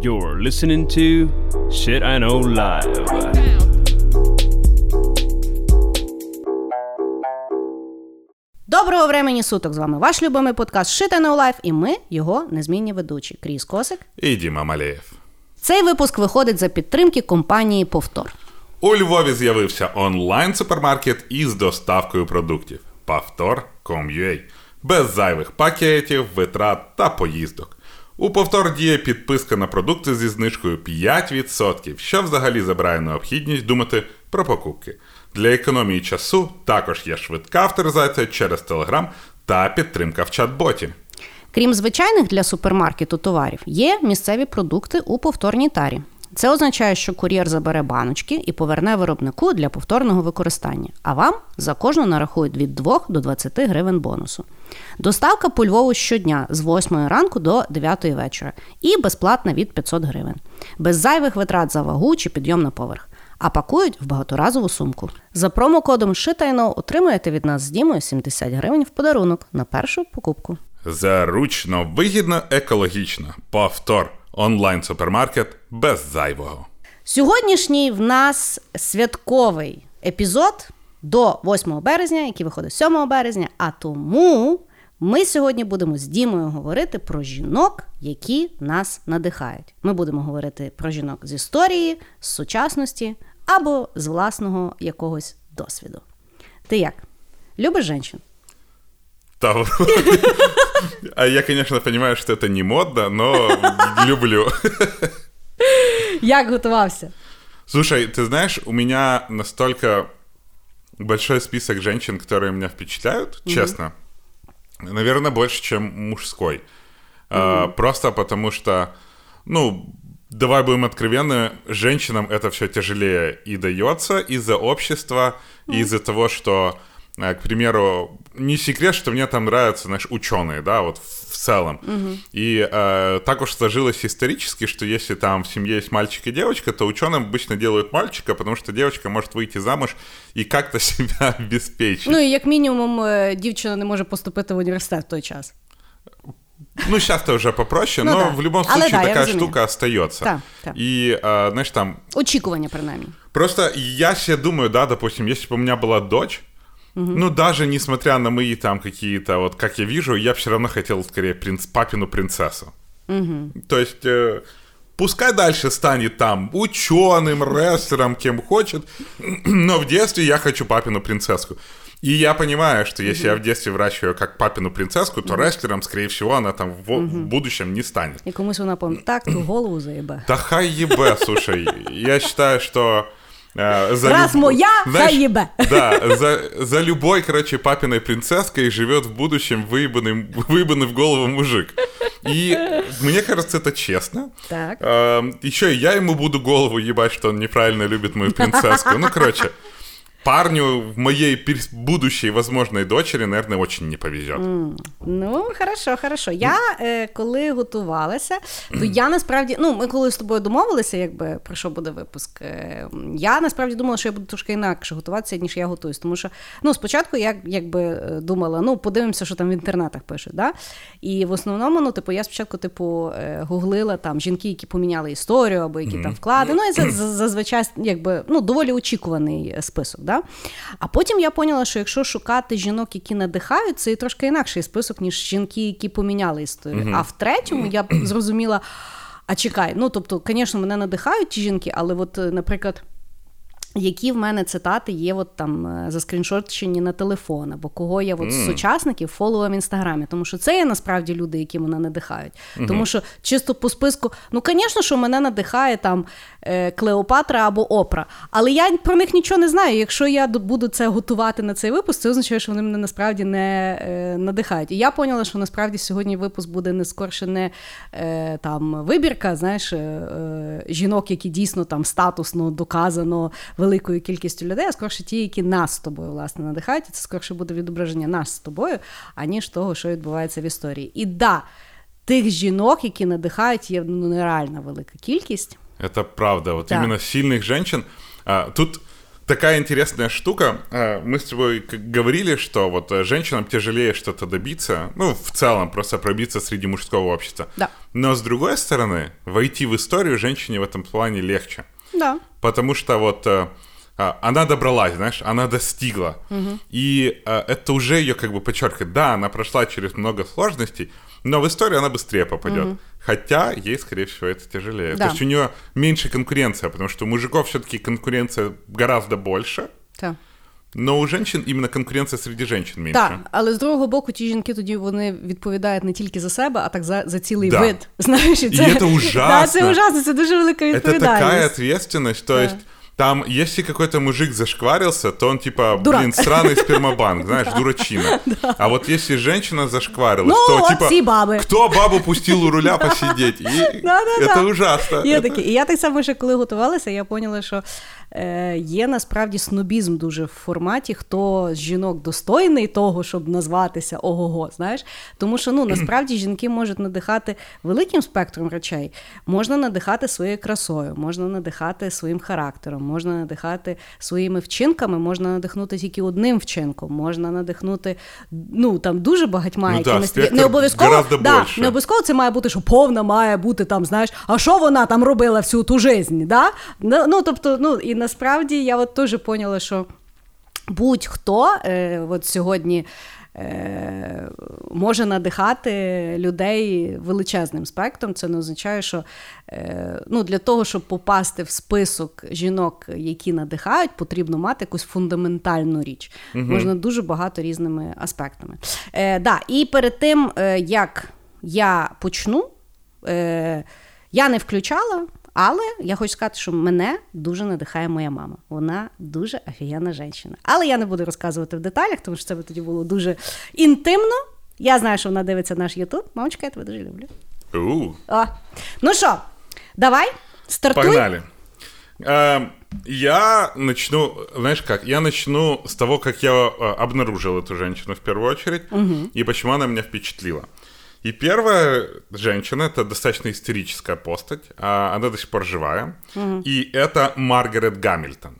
You're listening to Shit I Know Live. Доброго времені суток! З вами ваш любимий подкаст Shit I Know Life і ми, його незмінні ведучі Кріс Косик. І Діма Малеєв. Цей випуск виходить за підтримки компанії Повтор. У Львові з'явився онлайн-супермаркет із доставкою продуктів Повтор.com.ua без зайвих пакетів, витрат та поїздок. У повтор діє підписка на продукти зі знижкою 5%, що взагалі забирає необхідність думати про покупки. Для економії часу також є швидка авторизація через Telegram та підтримка в чат-боті. Крім звичайних для супермаркету товарів, є місцеві продукти у повторній тарі. Це означає, що кур'єр забере баночки і поверне виробнику для повторного використання, а вам за кожну нарахують від 2 до 20 гривень бонусу. Доставка по Львову щодня з 8 ранку до 9 вечора і безплатна від 500 гривень, без зайвих витрат за вагу чи підйом на поверх. А пакують в багаторазову сумку. За промокодом Шитайно отримуєте від нас з Дімою 70 гривень в подарунок на першу покупку. Зручно, вигідно, екологічно. Повтор. Онлайн-супермаркет без зайвого. Сьогоднішній в нас святковий епізод до 8 березня, який виходить 7 березня. А тому ми сьогодні будемо з Дімою говорити про жінок, які нас надихають. Ми будемо говорити про жінок з історії, з сучасності або з власного якогось досвіду. Ти як? Любиш жінчин? Да, а я, конечно, понимаю, что это не модно, но люблю. Як готовался? Слушай, ты знаешь, у меня настолько большой список женщин, которые меня впечатляют, mm-hmm. честно. Наверное, больше, чем мужской. Mm-hmm. А, просто потому что, ну, давай будем откровенны, женщинам это все тяжелее и дается из-за общества, mm-hmm. из-за того, что к примеру, не секрет, что мне там нравятся, знаешь, ученые, да, вот в целом. Угу. И э, так уж сложилось исторически, что если там в семье есть мальчик и девочка, то ученым обычно делают мальчика, потому что девочка может выйти замуж и как-то себя обеспечить. Ну і як мінімум дівчина не може поступити в університет в той час. Ну, сейчас-то уже попроще, ну, но да. в любом случае Але, да, такая штука остается. Да, да. И, э, знаешь, там... Очікування, принаймні. Просто я себе думаю, да, допустим, если бы у меня была дочь, Угу. Ну, даже несмотря на мои там какие-то, вот как я вижу, я все равно хотел скорее принц, папину принцессу. Угу. То есть, э, пускай дальше станет там ученым, рестлером, кем хочет, но в детстве я хочу папину принцесску. И я понимаю, что если я в детстве выращиваю как папину принцесску, то рестлером, скорее всего, она там в, в будущем не станет. И комусь вона помнит, так, ту голову заебе. Да хай ебе, слушай. Я считаю, что Э, за Раз люб... моя, Знаешь, хай ебе. Да, за, за любой, короче, папиной принцесской живет в будущем выебанный, выебанный в голову мужик. И мне кажется, это честно. Так. А, еще и я ему буду голову ебать, что он неправильно любит мою принцесску. Ну, короче, парню в моей будущей возможной дочери, наверное, очень не повезет. Mm. Ну, хорошо, хорошо. Я е, коли готувалася, то я насправді, ну, ми коли з тобою домовилися, якби про що буде випуск. Е, я насправді думала, що я буду трошки інакше готуватися, ніж я готуюсь. Тому що ну, спочатку я якби е, думала, ну, подивимося, що там в інтернетах пишуть. Да? І в основному, ну, типу, я спочатку, типу, е, гуглила там жінки, які поміняли історію, або які mm. там вклади. Ну, і зазвичай, якби, ну, доволі очікуваний список. Да? Да? А потім я поняла, що якщо шукати жінок, які надихають, це і трошки інакший список, ніж жінки, які поміняли історію. Mm-hmm. А в третьому я зрозуміла. А чекай, ну тобто, звісно, мене надихають ті жінки, але, от, наприклад. Які в мене цитати є от там е, заскріншотчені на телефон, або кого я от mm. з сучасників фоловую в інстаграмі, тому що це є насправді люди, які мене надихають. Mm-hmm. Тому що чисто по списку, ну звісно, що мене надихає там е, Клеопатра або Опра, але я про них нічого не знаю. Якщо я буду це готувати на цей випуск, це означає, що вони мене насправді не е, надихають. І я поняла, що насправді сьогодні випуск буде не скорше не е, там вибірка, знаєш, е, е, жінок, які дійсно там статусно доказано великою кількістю людей, а скорше ті, які нас з тобою власне надихають, і це скорше буде відображення нас з тобою, аніж того, що відбувається в історії. І да, тих жінок, які надихають, є ну, нереальна велика кількість. Это правда. Вот да. именно сильных женщин. А, тут такая интересная штука. А, мы с тобой говорили, что вот э, женщинам тяжелее что-то добиться, ну, в целом, просто пробиться среди мужского общества. Да. Но с другой стороны, войти в историю женщине в этом плане легче. Да. Потому что вот э, а, она добралась, знаешь, она достигла. Угу. И а, это уже ее как бы подчеркивает. Да, она прошла через много сложностей, но в историю она быстрее попадет. Угу. Хотя ей, скорее всего, это тяжелее. Да. То есть у нее меньше конкуренция, потому что у мужиков все-таки конкуренция гораздо больше. Да. Но у женщин іменно конкуренція серед женщин менше. Так, але з другого боку, ті жінки тоді вони відповідають не тільки за себе, а так за за цілий да. вид. Знаєш, і це, і це ужасно. Да, це ужасно, це дуже велика відповідальність. Це така відповідальність, то есть там, если какой-то мужик зашкварился, то он типа, Дурак. блин, сраный спермобанк, знаешь, дурачина. А вот если женщина зашкварилась, ну, то типа, кто бабу пустил у руля посидеть? Это ужасно. Я так само, що коли готувалася, я поняла, що є насправді снобізм дуже в форматі, хто з жінок достойний того, щоб назватися ого-го, знаєш. Тому що ну, насправді жінки можуть надихати великим спектром речей. Можна надихати своєю красою, можна надихати своїм характером, можна надихати своїми вчинками, можна надихнути тільки одним вчинком, можна надихнути ну, там дуже багатьма ну, якимись. Да, не обов'язково да, не обов'язково це має бути, що повна має бути там, знаєш, а що вона там робила всю ту жизнь, да? Ну, ну тобто, ну і насправді я от теж поняла, що будь-хто е, от сьогодні. Е, може надихати людей величезним спектром. Це не означає, що е, ну, для того, щоб попасти в список жінок, які надихають, потрібно мати якусь фундаментальну річ. Угу. Можна дуже багато різними аспектами. Е, да, І перед тим, е, як я почну, е, я не включала. Але я хочу сказати, що мене дуже надихає моя мама. Вона дуже офігенна жінка. Але я не буду розказувати в деталях, тому що це би тоді було дуже інтимно. Я знаю, що вона дивиться наш Ютуб. Мамочка, я тебе дуже люблю. У. О. Ну що, давай, стартуй. Погнали. Э, я начну, знаешь как, я начну с того, как я обнаружил эту женщину в первую очередь, угу. и почему она меня впечатлила. И первая женщина, это достаточно историческая постать, а она до сих пор живая, угу. и это Маргарет Гамильтон.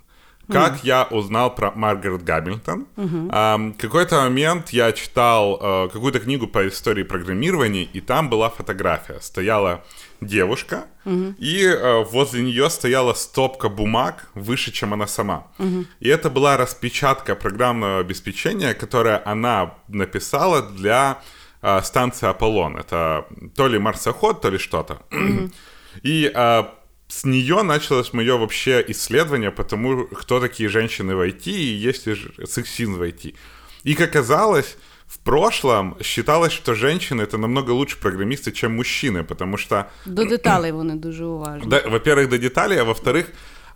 Как mm я узнал про Маргарет Гамильтон? mm А, какой-то момент я читал а, какую-то книгу по истории программирования, и там была фотография. Стояла девушка, mm и а, возле нее стояла стопка бумаг выше, чем она сама. mm И это была распечатка программного обеспечения, которое она написала для а, станция Аполлон. Это то ли марсоход, то ли что-то. И а, с нее началось мое вообще исследование по тому, кто такие женщины в IT и есть ли сексизм в IT. И как оказалось, в прошлом считалось, что женщины это намного лучше программисты, чем мужчины, потому что... До деталей вони дуже уважні. Да, во-первых, до деталей, а во-вторых,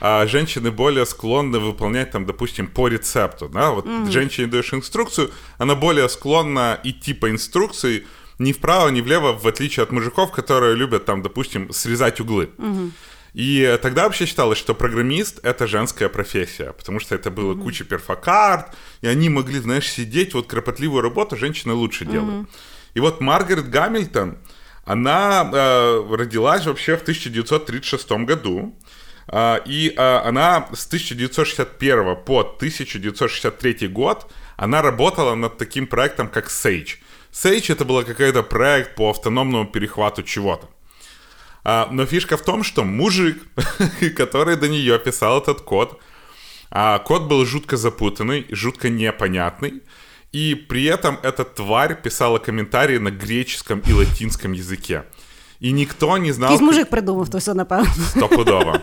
а женщины более склонны выполнять, там, допустим, по рецепту. Да? Вот угу. женщине даешь инструкцию, она более склонна идти по инструкции ни вправо, ни влево, в отличие от мужиков, которые любят, там, допустим, срезать углы. Угу. И тогда вообще считалось, что программист — это женская профессия, потому что это было mm-hmm. куча перфокарт, и они могли, знаешь, сидеть, вот кропотливую работу женщины лучше делают. Mm-hmm. И вот Маргарет Гамильтон, она э, родилась вообще в 1936 году, и э, она с 1961 по 1963 год она работала над таким проектом, как Sage. Sage это был какой-то проект по автономному перехвату чего-то. А, но фишка в том, что мужик, который до нее писал этот код, а, код был жутко запутанный, жутко непонятный, и при этом эта тварь писала комментарии на греческом и латинском языке. И никто не знал... Якийсь мужик придумав то все, напевно. Стопудово.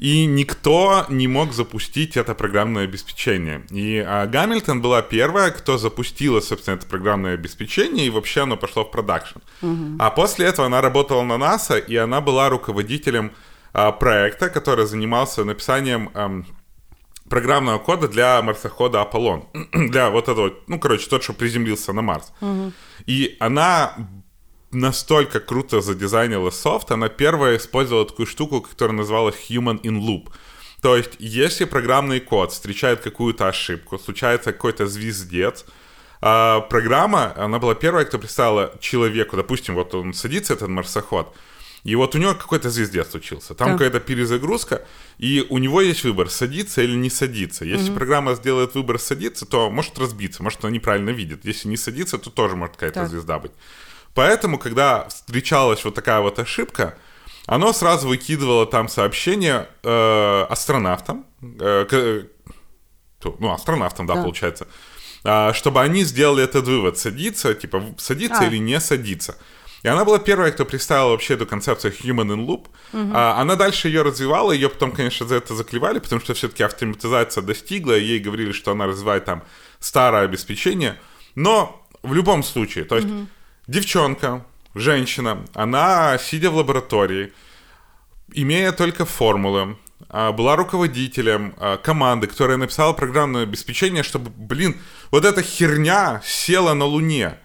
И никто не мог запустить это программное обеспечение. И а, Гамильтон была первая, кто запустила, собственно, это программное обеспечение, и вообще оно пошло в продакшн. Угу. А после этого она работала на НАСА, и она была руководителем а, проекта, который занимался написанием а, программного кода для марсохода Аполлон. для вот этого, ну, короче, тот, что приземлился на Марс. Угу. И она настолько круто задизайнила софт, она первая использовала такую штуку, которая называлась Human in Loop. То есть, если программный код встречает какую-то ошибку, случается какой-то звездец, а программа, она была первая, кто представила человеку, допустим, вот он садится, этот марсоход, И вот у него какой-то звездец случился. Там Да. какая-то перезагрузка, и у него есть выбор, садиться или не садиться. Если программа сделает выбор садиться, то может разбиться, может она неправильно видит. Если не садиться, то тоже может какая-то Так. звезда быть. Поэтому, когда встречалась вот такая вот ошибка, оно сразу выкидывало там сообщение э, астронавтам, э, к- ну, астронавтам, да, Да. получается, а, чтобы они сделали этот вывод, садиться, типа, садиться А. или не садиться. И она была первая, кто представила вообще эту концепцию human in loop. А, она дальше ее развивала, ее потом, конечно, за это заклевали, потому что все-таки автоматизация достигла, и ей говорили, что она развивает там старое обеспечение. Но в любом случае, то есть девчонка, женщина, она, сидя в лаборатории, имея только формулы, а, была руководителем а, команды, которая написала программное обеспечение, чтобы, блин, вот эта херня села на Луне.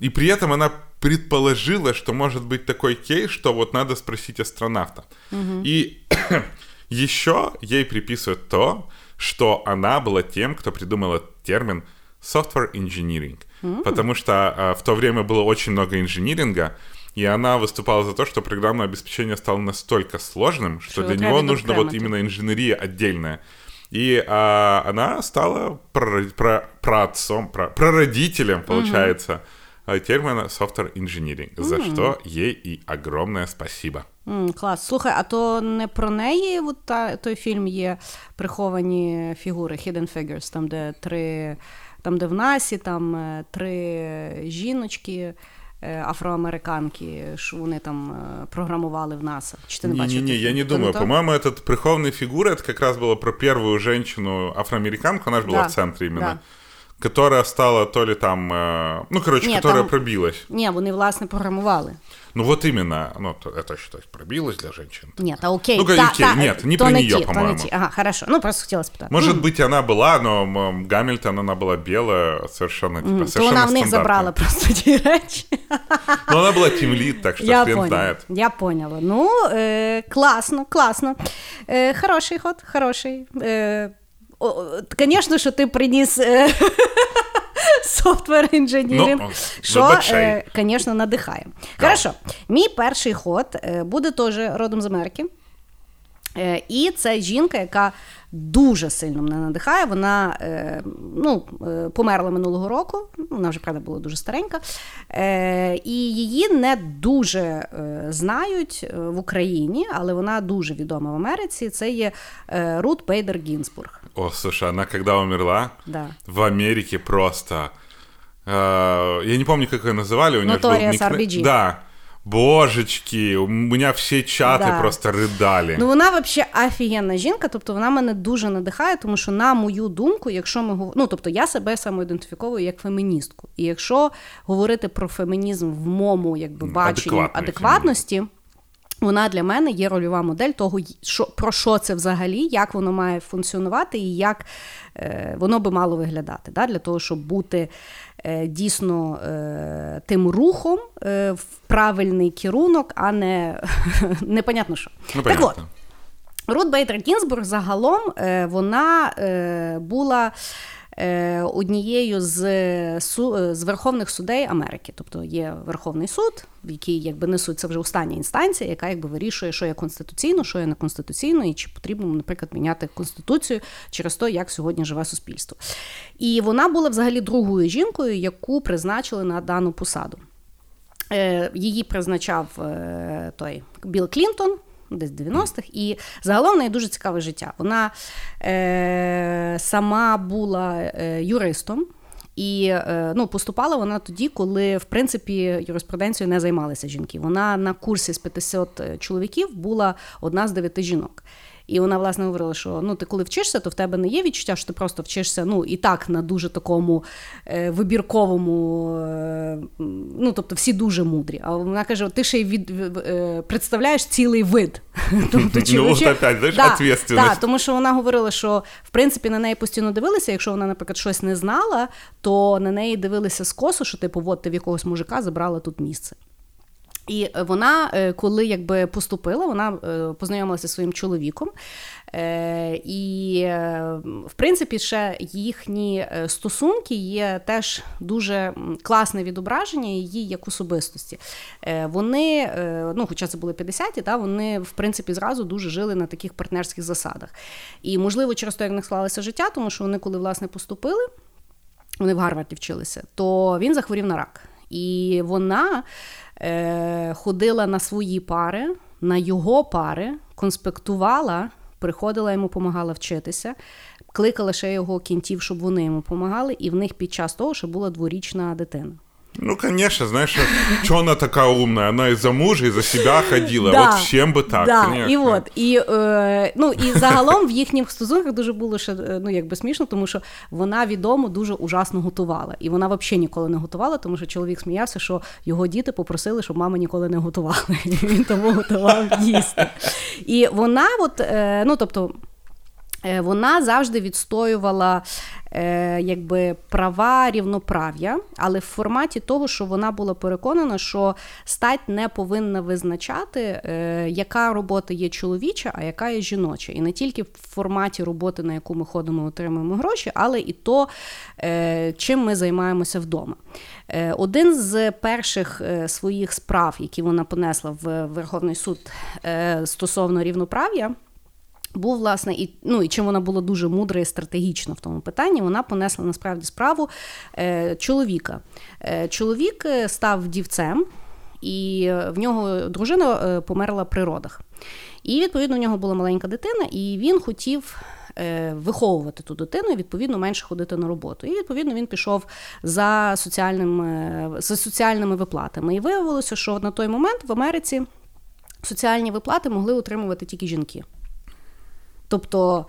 И при этом она предположила, что может быть такой кейс, что вот надо спросить астронавта. И еще ей приписывают то, что она была тем, кто придумал этот термин software engineering. Потому что а, в то время было очень много инжиниринга, и она выступала за то, что программное обеспечение стало настолько сложным, что Что для его него треба нужно вот відокремити. именно инженерия отдельная. И а, она стала прор- про- праотцом, про- прародителем, получается, а, термина software engineering, за что ей и огромное спасибо. М, клас. Слухай, а то не про неї от та, той фільм є приховані фігури, Hidden Figures, там, де три, там, де в Насі, там е, три жіночки. е, Афроамериканки, що вони там е, програмували в НАСА. Чи ти не бачив? Не-не-не, той я фільм? не То думаю. то? По-моему, этот прихованный фигура, это как раз было про первую женщину афроамериканку, она же была Да, в центре именно, да. которая стала то ли там, э, ну, короче, Не, которая там- пробилась. Ні, вони, власне, програмували. Ну, вот именно, ну, то- это что, пробилась для женщин? Ні, та окей. Ну, та, окей, та, нет, не то про не неё, ті, то не по-моему. ті. Ага, хорошо. Ну, просто хотіла спитати. Может быть, она была, но м, Гамильтон, она была белая, совершенно, типа, То совершенно вона в них стандартная. забрала просто ті речі. Но она была тимлит, так что Я хрен поняла. знает. Я поняла. Ну, е, класно, класно. Е, хороший ход, хороший. Е, о, о, Звісно, що ти приніс софтвер інженіринг, Ну, що, звісно, надихає. Хорошо, мій перший ход е, буде теж родом з Америки. Е, І це жінка, яка дуже сильно мене надихає. Вона е, ну, е, померла минулого року. Вона вже правда була дуже старенька. Е, І її не дуже е, знають е, в Україні, але вона дуже відома в Америці. Це є е, Рут Бейдер Гінзбург. О, слушай, она когда умерла, Да. в Америке просто... э, я не помню, как ее называли. У нее же был Notorious никне- RBG. Да. Божечки, у меня все чаты Да. просто рыдали. Ну, вона взагалі офігенна жінка, тобто вона мене дуже надихає, тому що, на мою думку, якщо ми говоримо, ну тобто я себе самоідентифіковую як феміністку. І якщо говорити про фемінізм в моєму якби, баченні адекватності. Вона для мене є рольова модель того, що, про що це взагалі, як воно має функціонувати і як е, воно би мало виглядати. Да? Для того, щоб бути дійсно е, тим рухом е, в правильний керунок, а не непонятно що. Ну, так от. Рут Бейтер Гінзбург загалом е, вона е, була е, однією з, е, з верховних судей Америки. Тобто є Верховний суд, в який якби несуть це вже остання інстанція, яка якби вирішує, що є конституційно, що є неконституційно, і чи потрібно, наприклад, міняти конституцію через те, як сьогодні живе суспільство. І вона була взагалі другою жінкою, яку призначили на дану посаду. Е, Її призначав е, той Білл Клінтон. Десь в 90-х, і загалом в неї дуже цікаве життя. Вона е, сама була е, юристом, і е, ну, поступала вона тоді, коли в принципі юриспруденцією не займалися жінки. Вона на курсі з 500 чоловіків була одна з дев'яти жінок. І вона власне говорила, що ну ти коли вчишся, то в тебе не є відчуття, що ти просто вчишся ну і так на дуже такому е, вибірковому, е, ну тобто всі дуже мудрі. А вона каже: ти ще й від е, представляєш цілий вид. Тобто, чи Ну, от опять, знаєш, Да, да, тому що вона говорила, що в принципі на неї постійно дивилися. Якщо вона, наприклад, щось не знала, то на неї дивилися скосо, що типу, от ти в якогось мужика забрала тут місце. І вона, е, коли якби поступила, вона е, познайомилася зі своїм чоловіком. Е, і, в принципі, ще їхні стосунки є теж дуже класне відображення її як особистості. Вони, ну, хоча це були 50-ті, та, вони, в принципі, зразу дуже жили на таких партнерських засадах. І, можливо, через те, як них склалося життя, тому що вони, коли власне поступили, вони в Гарварді вчилися, то він захворів на рак. І вона е, ходила на свої пари, на його пари, конспектувала, приходила йому, допомагала вчитися, кликала ще його кінтів, щоб вони йому допомагали, і в них під час того ще була дворічна дитина. Ну, конечно, знаешь, что она такая умная? Она и за мужа, и за себя ходила. Да, вот всем би так. Да, І от, і, е, ну, і загалом в їхніх стосунках дуже було ще е, ну, якби смішно, тому що вона відомо дуже ужасно готувала. І вона взагалі ніколи не готувала, тому що чоловік сміявся, що його діти попросили, щоб мама ніколи не готувала. І Він тому готував їсти. І вона, от, е, ну тобто. Е, вона завжди відстоювала е, якби права рівноправ'я, але в форматі того, що вона була переконана, що стать не повинна визначати, е, яка робота є чоловіча, а яка є жіноча. І не тільки в форматі роботи, на яку ми ходимо, отримуємо гроші, але і то, е, чим ми займаємося вдома. Е, один з перших е, своїх справ, які вона понесла в Верховний суд стосовно рівноправ'я був власне і ну і чим вона була дуже мудра і стратегічна в тому питанні. Вона понесла насправді справу е, чоловіка. Е, Чоловік е, став дівцем, і в нього дружина е, померла при родах. І відповідно в нього була маленька дитина, і він хотів. Е, виховувати ту дитину і відповідно менше ходити на роботу. І відповідно він пішов за соціальним, за соціальними виплатами. І виявилося, що на той момент в Америці соціальні виплати могли отримувати тільки жінки. Тобто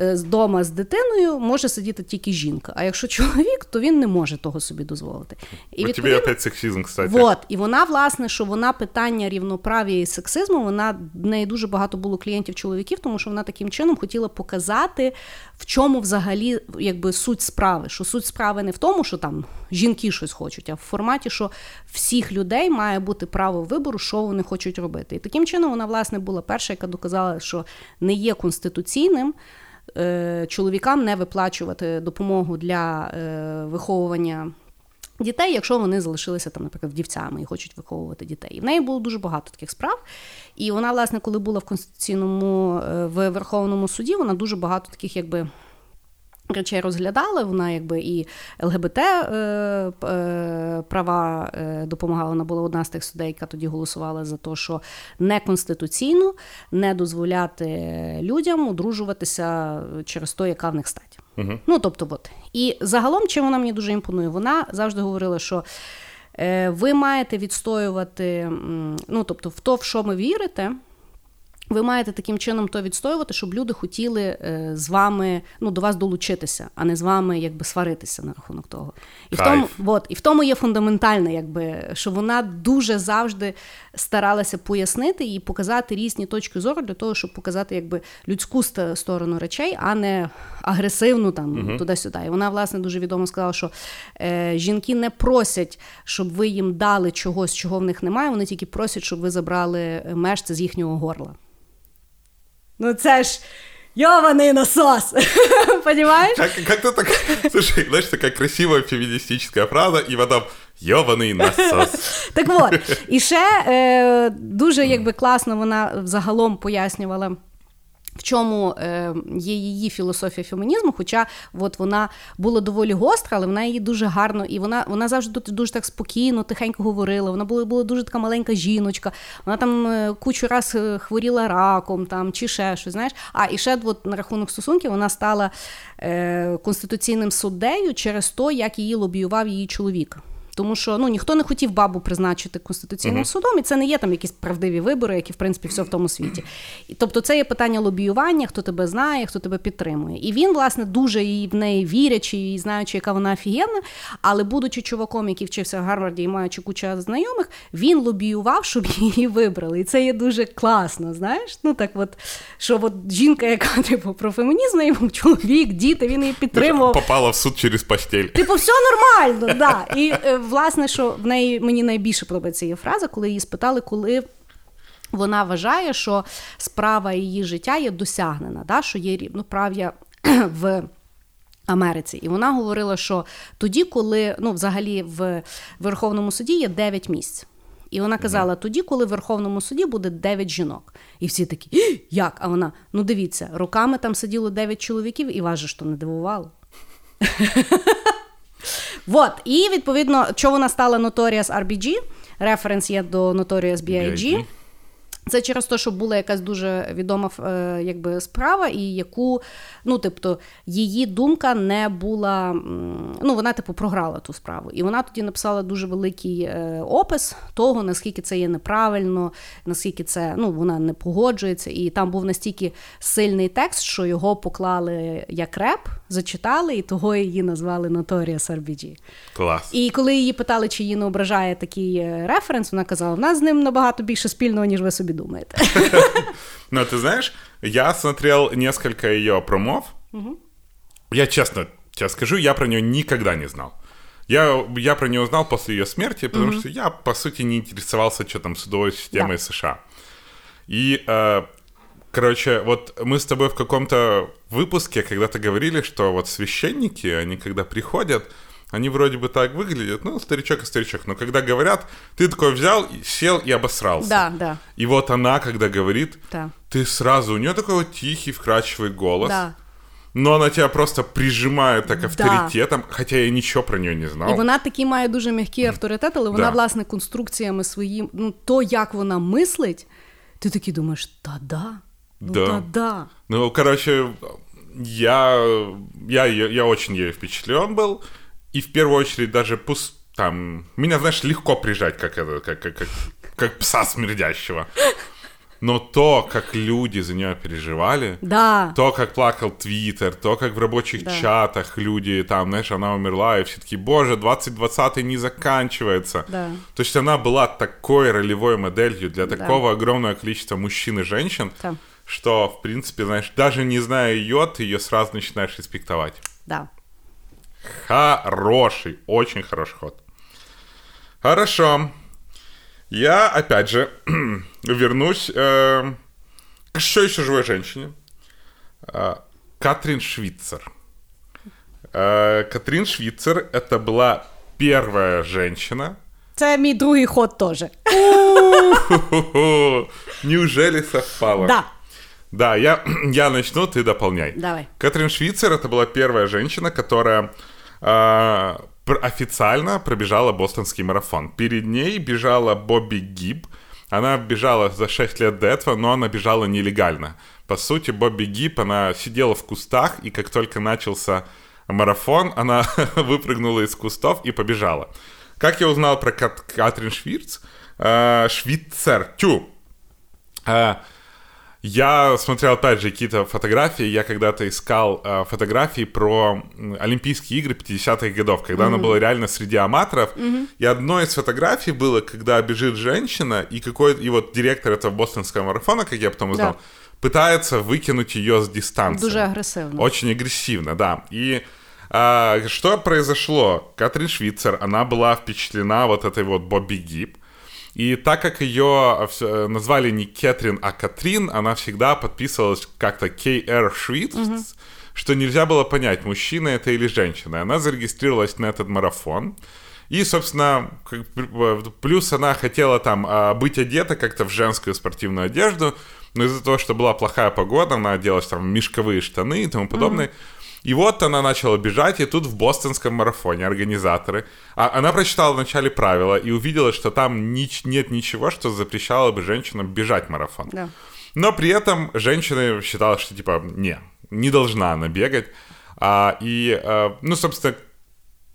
Е, з дитиною може сидіти тільки жінка. А якщо чоловік, то він не може того собі дозволити. І У тебе опять сексизм, кстати. Вот. І вона, власне, що вона питання рівноправ'я і сексизму, вона в неї дуже багато було клієнтів-чоловіків, тому що вона таким чином хотіла показати, в чому взагалі якби суть справи. Що суть справи не в тому, що там жінки щось хочуть, а в форматі, що всіх людей має бути право вибору, що вони хочуть робити. І таким чином вона, власне, була перша, яка доказала, що не є конституційним. Е, чоловікам не виплачувати допомогу для е, виховування. Дітей, якщо вони залишилися там, наприклад, вдівцями і хочуть виховувати дітей. І в неї було дуже багато таких справ. І вона, власне, коли була в конституційному е, в Верховному суді, вона дуже багато таких, якби речей розглядала. Вона якби і ЛГБТ е, е, права е, допомагала. Вона була одна з тих судей, яка тоді голосувала за те, що неконституційно не дозволяти людям одружуватися через те, яка в них стать. Угу. Ну тобто, от. І загалом, чим вона мені дуже імпонує, вона завжди говорила, що. Ви маєте відстоювати, ну тобто, в то, в що ми вірите, ви маєте таким чином то відстоювати, щоб люди хотіли е, з вами ну, до вас долучитися, а не з вами якби сваритися на рахунок того. І в тому от, і в тому є фундаментальне, якби, що вона дуже завжди старалася пояснити і показати різні точки зору для того, щоб показати якби, людську сторону речей, а не агресивну там угу. туди-сюди. І вона, власне, дуже відомо сказала, що е, жінки не просять, щоб ви їм дали чогось, чого в них немає. Вони тільки просять, щоб ви забрали мешце з їхнього горла. Ну це ж ёбаный насос. Понимаешь? Как, как-то так, слушай, знаешь, такая красивая феміністична фраза, і потом йований насос. Так от, і ще е, дуже якби класно вона взагалом пояснювала. В чому е, є її філософія фемінізму, хоча от вона була доволі гостра, але вона її дуже гарно, і вона вона завжди дуже так спокійно, тихенько говорила. Вона була була дуже така маленька жіночка. Вона там е, кучу раз е, хворіла раком там, чи ще щось. знаєш. А і ще от, на рахунок стосунків вона стала е, конституційним суддею через те, як її лобіював її чоловік. Тому що ну ніхто не хотів бабу призначити конституційним uh-huh. судом, і це не є там якісь правдиві вибори, які в принципі все в тому світі. І, Тобто, це є питання лобіювання, хто тебе знає, хто тебе підтримує. І він, власне, дуже і в неї вірячи, і знаючи, яка вона офігенна, але будучи чуваком, який вчився в Гарварді і маючи кучу знайомих, він лобіював, щоб її вибрали. І це є дуже класно. Знаєш? Ну так, от що от жінка, яка типу про фемінізм, йому чоловік, діти, він її підтримував. Попала в суд через постель. Типу, все нормально, да. І е, власне, що в неї мені найбільше подобається її фраза, коли її спитали, коли. Вона вважає, що справа її життя є досягнена, да, що є рівноправ'я в Америці. І вона говорила, що тоді, коли ну, взагалі в Верховному суді є 9 місць. І вона казала: тоді, коли в Верховному суді буде 9 жінок. І всі такі, як? А вона, ну дивіться, роками там сиділо 9 чоловіків, і вас же ж то не дивувало. Вот. І відповідно, що вона стала Notorious RBG, референс є до Notorious B.I.G. Це через те, що була якась дуже відома е, якби, справа, і яку, ну, тобто, її думка не була. Ну, вона, типу, програла ту справу. І вона тоді написала дуже великий е, опис того, наскільки це є неправильно, наскільки це ну, вона не погоджується. І там був настільки сильний текст, що його поклали як реп, зачитали, і того її назвали Notorious RBG. Класс. І коли її питали, чи її не ображає такий е, референс, вона казала: в нас з ним набагато більше спільного, ніж ви собі думаєте. Но ты знаешь, я смотрел несколько ее промов. Я честно тебе скажу, я про нее никогда не знал. Я, я про нее узнал после ее смерти, потому что я, по сути, не интересовался, что там судовой системой США. И, э, короче, вот мы с тобой в каком-то выпуске когда-то говорили, что вот священники, они когда приходят, они вроде бы так выглядят, ну, старичок и старичок, но когда говорят, ты такой взял, и сел и обосрался. Да, да. И вот она, когда говорит, Да. ты сразу, у нее такой вот тихий, вкрадчивый голос, Да. но она тебя просто прижимает так авторитетом, хотя я ничего про нее не знал. І вона такий має дуже м'який авторитет, але вона, Да. власне, конструкціями своїм, ну, то, як вона мислить, ти такий думаєш, та-да. Ну, Да. та-да. Ну, короче, я, я, её- я очень ею впечатлен был. И в первую очередь даже пусть там... Меня, знаешь, легко прижать, как, это, как, как, как, как пса смердящего. Но то, как люди за нее переживали, Да. то, как плакал Твиттер, то, как в рабочих Да. чатах люди, там, знаешь, она умерла, и все таки боже, 2020 не заканчивается. Да. То есть она была такой ролевой моделью для такого огромного количества мужчин и женщин, Да. что, в принципе, знаешь, даже не зная ее, ты ее сразу начинаешь респектовать. Да. Хороший, очень хороший ход. Хорошо. Я, опять же, вернусь э, к еще еще живой женщине. Э, Катрин Швицер. Э, Катрин Швицер — это была первая женщина. Це мій другий ход. Хо-хо-хо. Неужели совпало? Да. Да, я, я начну, ты дополняй. Давай. Катрин Швицер это была первая женщина, которая э, официально пробежала бостонский марафон. Перед ней бежала Бобби Гиб. Она бежала за 6 лет до этого, но она бежала нелегально. По сути, Бобби Гиб, она сидела в кустах, и как только начался марафон, она выпрыгнула из кустов и побежала. Как я узнал про Кат- Катрин Швирц? Э, Швицер, тю, Э, я смотрел, опять же, какие-то фотографии. Я когда-то искал э, фотографии про Олимпийские игры 50-х годов, когда она была реально среди аматоров. И одной из фотографий было, когда бежит женщина, и какой и вот директор этого бостонского марафона, как я потом узнал, Да. пытается выкинуть ее с дистанции. Дуже агресивно. Очень агрессивно, да. И а, что произошло? Катрин Швицер, она была впечатлена вот этой вот Бобби Гиб. И так как ее э, назвали не Кэтрин, а Катрин, она всегда подписывалась как-то К.Р. Швиц, что нельзя было понять, мужчина это или женщина. Она зарегистрировалась на этот марафон. И, собственно, э, плюс она хотела там а, быть одета как-то в женскую спортивную одежду, но из-за того, что была плохая погода, она оделась там в мешковые штаны и тому подобное. И вот она начала бежать, и тут в бостонском марафоне организаторы... А, она прочитала вначале правила и увидела, что там нич- нет ничего, что запрещало бы женщинам бежать марафон. Да. Но при этом женщина считала, что типа не, не должна она бегать. А, и, а, ну, собственно,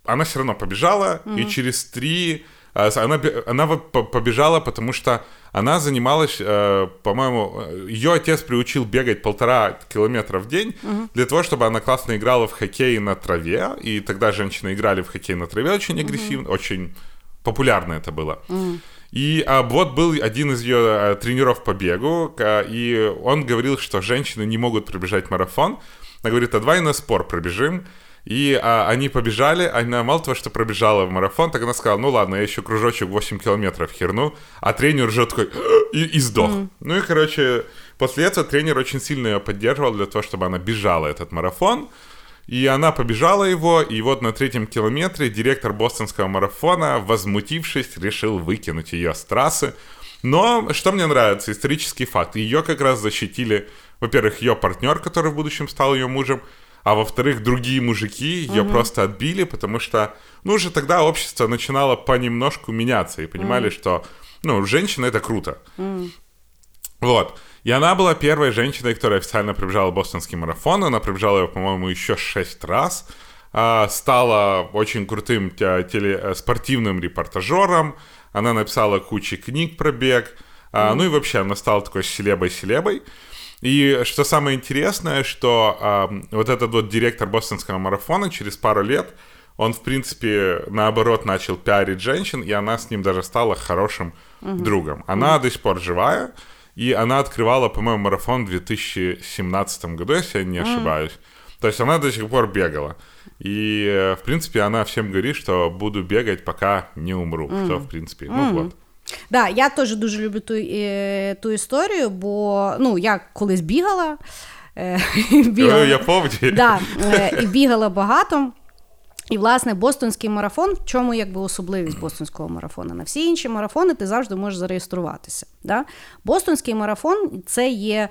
она все равно побежала, и через три... а, Она, она побежала, потому что она занималась, э, по-моему, э, ее отец приучил бегать полтора километра в день для того, чтобы она классно играла в хоккей на траве, и тогда женщины играли в хоккей на траве очень агрессивно, очень популярно это было. И а, вот был один из ее а, тренеров по бегу, а, и он говорил, что женщины не могут пробежать марафон. Она говорит, а давай на спор пробежим. И а, они побежали, она мало того, что пробежала в марафон, так она сказала, ну ладно, я еще кружочек 8 километров херну, а тренер уже такой, и, и сдох. Mm-hmm. Ну и, короче, после этого тренер очень сильно ее поддерживал для того, чтобы она бежала этот марафон. И она побежала его, и вот на третьем километре директор бостонского марафона, возмутившись, решил выкинуть ее с трассы. Но что мне нравится, исторический факт. Ее как раз защитили, во-первых, ее партнер, который в будущем стал ее мужем, а во-вторых, другие мужики ее угу. просто отбили, потому что, ну, уже тогда общество начинало понемножку меняться и понимали, угу. что, ну, женщина это круто. Угу. Вот. И она была первой женщиной, которая официально пробежала бостонский марафон. Она пробежала его, по-моему, еще шесть раз. А, стала очень крутым теле- э, спортивным репортажером. Она написала кучу книг про бег. А, ну и вообще она стала такой селебой-селебой. И что самое интересное, что а, вот этот вот директор бостонского марафона через пару лет, он, в принципе, наоборот, начал пиарить женщин, и она с ним даже стала хорошим угу. другом. Она угу. до сих пор живая, и она открывала, по-моему, марафон в 2017 году, если я не ошибаюсь. Mm. То есть она до сих пор бегала. И, э, в принципе, она всем говорит, что буду бегать, пока не умру. Mm. Что, в принципе, mm. ну вот. Да, я теж дуже люблю ту е, ту історію, бо ну, я колись бігала. Е, бігала я. Да, е, і бігала багато. І, власне, бостонський марафон, в чому якби особливість бостонського марафону? На всі інші марафони ти завжди можеш зареєструватися. Да? Бостонський марафон це є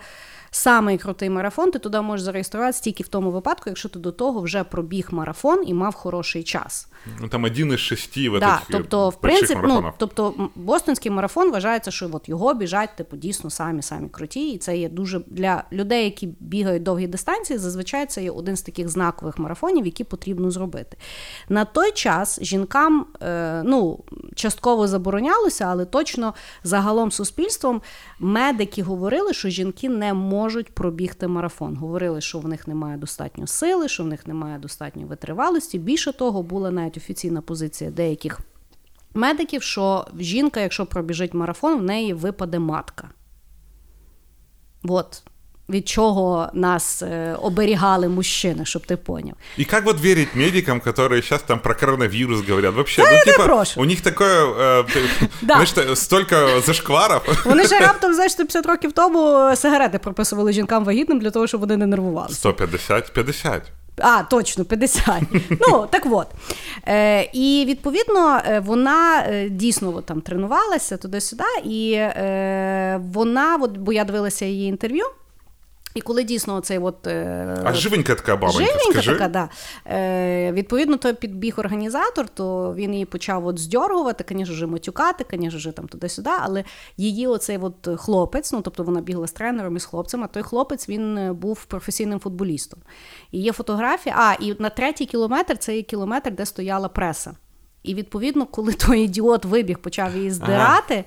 самий крутий марафон, ти туди можеш зареєструватися тільки в тому випадку, якщо ти до того вже пробіг марафон і мав хороший час. Ну там один із шести в да, тобто, в принципі, ну, тобто бостонський марафон вважається, що от його біжать типу дійсно самі самі круті, і це є дуже для людей, які бігають довгі дистанції. Зазвичай це є один з таких знакових марафонів, які потрібно зробити. На той час жінкам е, ну, частково заборонялося, але точно загалом суспільством медики говорили, що жінки не можуть пробігти марафон. Говорили, що в них немає достатньо сили, що в них немає достатньо витривалості. Більше того, була навіть офіційна позиція деяких медиків, що жінка, якщо пробіжить марафон, в неї випаде матка. От від чого нас э, оберігали мужчины, щоб ти поняв. И как вот верить медикам, которые сейчас там про коронавирус говорят? Вообще, да, ну, типа, прошу. у них такое, э, да. знаєш, столько зашкваров. Вони ще раптом, знаєш, 150 років тому сигарети прописували жінкам вагітним для того, щоб вони не нервувалися. 150? 50. А, точно, 50. Ну, так от. Е, І відповідно вона дійсно от, там тренувалася туди-сюди, і е, вона, от, бо я дивилася її інтерв'ю. І коли дійсно цей от... Е, а живенька така бабонька, Живенька скажи. така, да. Е, Відповідно, то підбіг організатор, то він її почав от здьоргувати, звісно ж, матюкати, звісно ж, там туди-сюди, але її оцей от хлопець, ну, тобто вона бігла з тренером і з хлопцем, а той хлопець, він був професійним футболістом. І є фотографія, а, і на третій кілометр, це є кілометр, де стояла преса. І відповідно, коли той ідіот вибіг, почав її здирати, ага.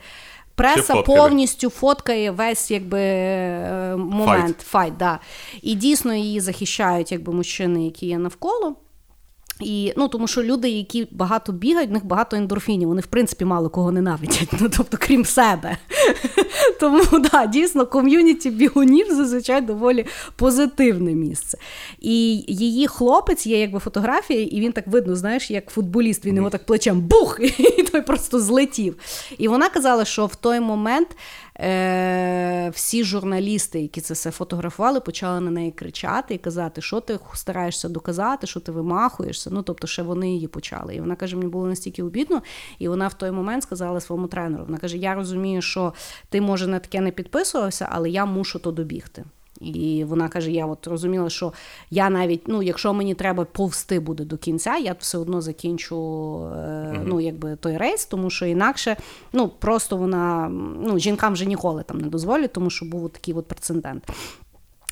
Преса повністю фоткає весь якби е, момент fight. fight да. І дійсно її захищають якби мужчини, які є навколо. І, ну, Тому що люди, які багато бігають, в них багато ендорфінів, вони в принципі мало кого ненавидять, ну, тобто, крім себе. Тому да, дійсно ком'юніті бігунів зазвичай доволі позитивне місце. І її хлопець є якби фотографія, і він так видно, знаєш, як футболіст, він його так плечем бух! І той просто злетів. І вона казала, що в той момент е, всі журналісти, які це все фотографували, почали на неї кричати і казати, що ти стараєшся доказати, що ти вимахуєшся. Ну, тобто, ще вони її почали. І вона каже, мені було настільки обідно, і вона в той момент сказала своєму тренеру: вона каже: Я розумію, що ти, може, на таке не підписувався, але я мушу то добігти. І вона каже: я от розуміла, що я навіть, ну, якщо мені треба повсти буде до кінця, я все одно закінчу е, ну, якби той рейс, тому що інакше ну, просто вона ну, жінкам вже ніколи там не дозволять, тому що був такий от прецедент.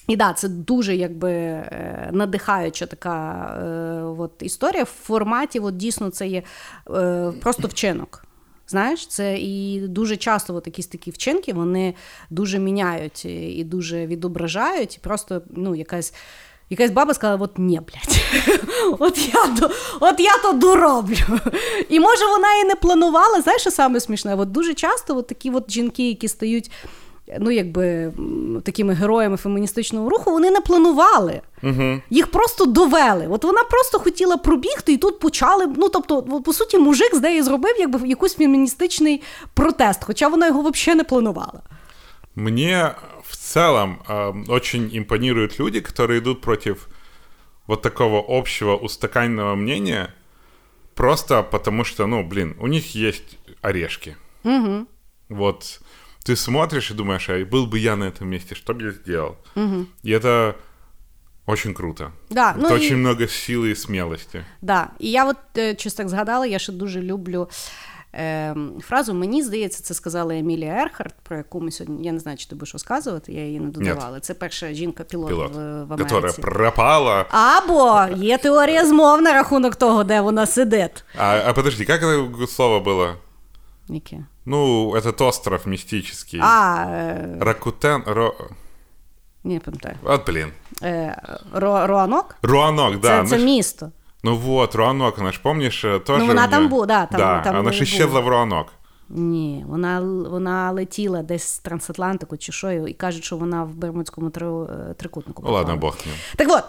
І да, це дуже якби е, надихаюча така е, от, історія. В форматі от, дійсно це є е, просто вчинок. Знаєш, це і дуже часто от якісь такі вчинки вони дуже міняють і дуже відображають. І просто ну, якась якась баба сказала: от ні, блядь, от я от я то дороблю. І може вона і не планувала. Знаєш, що саме смішне? От Дуже часто от такі от жінки, які стають ну, якби такими героями феміністичного руху, вони не планували. Угу. Їх просто довели. От вона просто хотіла пробігти, і тут почали. Ну тобто, по суті, мужик з неї зробив якби якийсь феміністичний протест, хоча вона його взагалі не планувала. Мне в целом э, очень импонируют люди, которые идут против вот такого общего устаканенного мнения, просто потому что, ну, блин, у них есть орешки. Угу. Вот ты смотришь и думаешь, а был бы я на этом месте, что бы я сделал? И это очень круто. Да, это ну очень и- много силы и смелости. Да. І я от е, щось так згадала, я ще дуже люблю. е, Фразу, мені здається, це сказала Емілія Ерхард, про яку ми сьогодні. Я не знаю, чи ти будеш розказувати, я її не додавала. Це перша жінка-пілот Пилот, в, в Америці. которая пропала. Або є теорія змов на рахунок того, де вона сидить. А, а подожди, как это слово было? Яке? Ну, этот остров мистический. А, е, Ракутен, Ро... не пам'ятаю. Вот, блин. Е, Ро, Руанок? Руанок, да. це, це она ж- місто. Ну вот, Руанок, она ж, помнишь, э, тоже... Ну, она у там неё- бу- да, там- да, там она ж була. исчезла в Руанок. Ні, вона, вона летіла десь з трансатлантику чи що, і кажуть, що вона в Бермудському три, е, трикутнику. Ну, ладно, попала. бог с ним. Так от.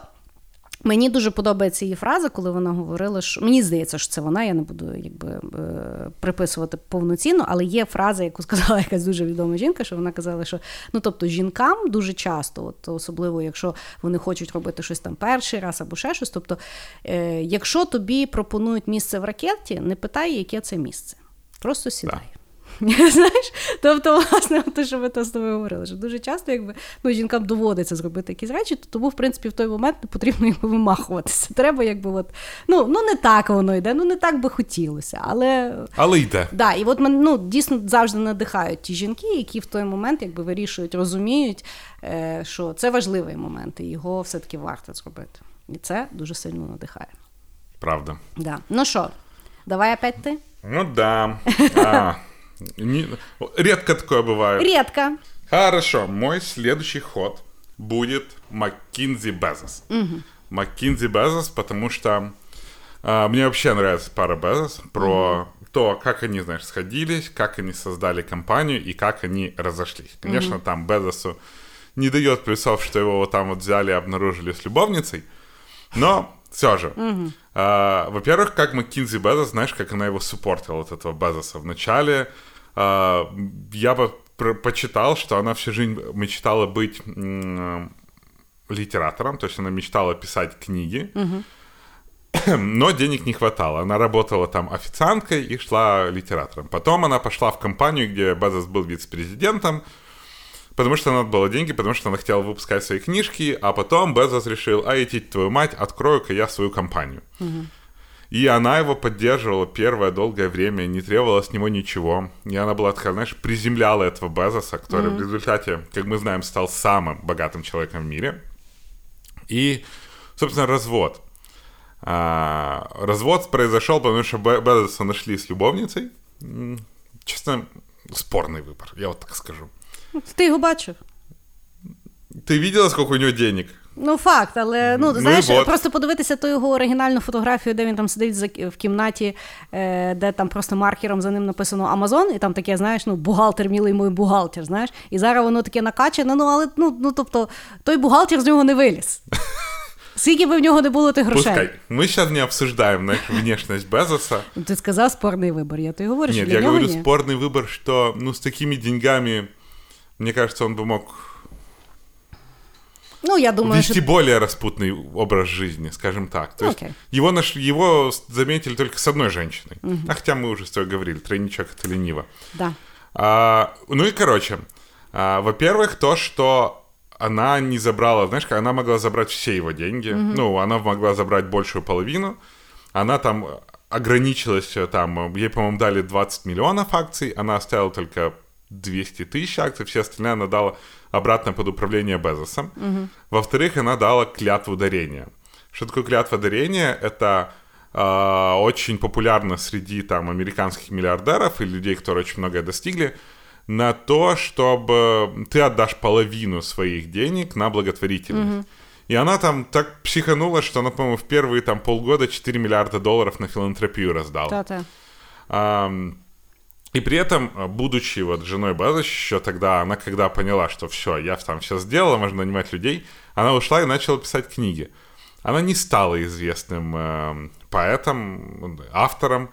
Мені дуже подобається її фраза, коли вона говорила, що мені здається, що це вона, я не буду якби е, приписувати повноцінно, але є фраза, яку сказала якась дуже відома жінка, що вона казала, що ну тобто жінкам дуже часто, от особливо якщо вони хочуть робити щось там перший раз або ще щось. Тобто, е, якщо тобі пропонують місце в ракеті, не питай, яке це місце. Просто сідай. Знаєш, тобто, власне, те, що ми то з тобою говорили, що дуже часто, якби ну, жінкам доводиться зробити якісь речі, то тому, в принципі, в той момент не потрібно якби, вимахуватися. Треба, якби, от, ну, ну не так воно йде, ну не так би хотілося. Але Але йде. да, і от ну, дійсно завжди надихають ті жінки, які в той момент якби вирішують, розуміють, е, що це важливий момент, і його все-таки варто зробити. І це дуже сильно надихає. Правда. Да. Ну що, давай опять ти? Ну да. А, не- Редко такое бывает. Рідка. Хорошо, мой следующий ход будет Маккинзи Безос. Маккинзи Безос, потому что а, мне вообще нравится пара Безос про то, как они, знаешь, сходились, как они создали компанию и как они разошлись. Конечно, там Безосу не дает плюсов, что его вот там вот взяли и обнаружили с любовницей, но все же. а, во-первых, как Маккинзи Безос, знаешь, как она его суппортила, вот этого Безоса. Вначале а, я бы про- почитал, что она всю жизнь мечтала быть м, литератором, то есть она мечтала писать книги, но денег не хватало. Она работала там официанткой и шла литератором. Потом она пошла в компанию, где Безос был вице-президентом, потому что надо было деньги, потому что она хотела выпускать свои книжки, а потом Безос решил, а идти твою мать, открою-ка я свою компанию. И она его поддерживала первое долгое время, не требовала с него ничего. И она была такая, знаешь, приземляла этого Безоса, который в результате, как мы знаем, стал самым богатым человеком в мире. И, собственно, развод. А, развод произошел, потому что Бе- Безоса нашли с любовницей. Честно, спорный выбор, я вот так скажу. Ти його бачив? Ты видела, сколько у него денег? Ну, факт, але ну, Ну, знаєш, і от. просто подивитися ту його оригінальну фотографію, де він там сидить за- в кімнаті, е, де там просто маркером за ним написано Амазон, і там таке, знаєш, ну, бухгалтер, мілий мій бухгалтер, знаєш, і зараз воно таке накачане, ну, але ну, ну, тобто, той бухгалтер з нього не виліз. Скільки би в нього не було тих грошей. Пускай. Мы сейчас не обсуждаем знаешь, внешность Безоса. Ну, Ти сказав спорний вибір, я то й говорю, що Нет, для я нього говорю ні. спорный выбор, что ну с такими деньгами, Мне кажется, он бы мог Ну, я думаю, вести що более распутный образ жизни, скажем так. То Ну, есть его, наш, его заметили только с одной женщиной. А хотя мы уже с тобой говорили, тройничок это лениво. да. А, ну и короче, а, во-первых, то, что она не забрала, знаешь, она могла забрать все его деньги. Ну, она могла забрать большую половину. Она там ограничилась, э, там, ей, по-моему, дали 20 миллионов акций, она оставила только 200 тысяч акций, все остальные она дала обратно под управление Безосом. Во-вторых, она дала клятву дарения. Что такое клятва дарения? Это а, очень популярно среди там американских миллиардеров и людей, которые очень многое достигли, на то, чтобы ты отдашь половину своих денег на благотворительность. И она там так психанула, что она, по-моему, в первые там полгода 4 миллиарда долларов на филантропию раздала. Та-та. Ам, И при этом, э, будучи вот женой Безос еще тогда, она когда поняла, что все, я там все сделала, можно нанимать людей, она ушла и начала писать книги. Она не стала известным э, поэтом, автором,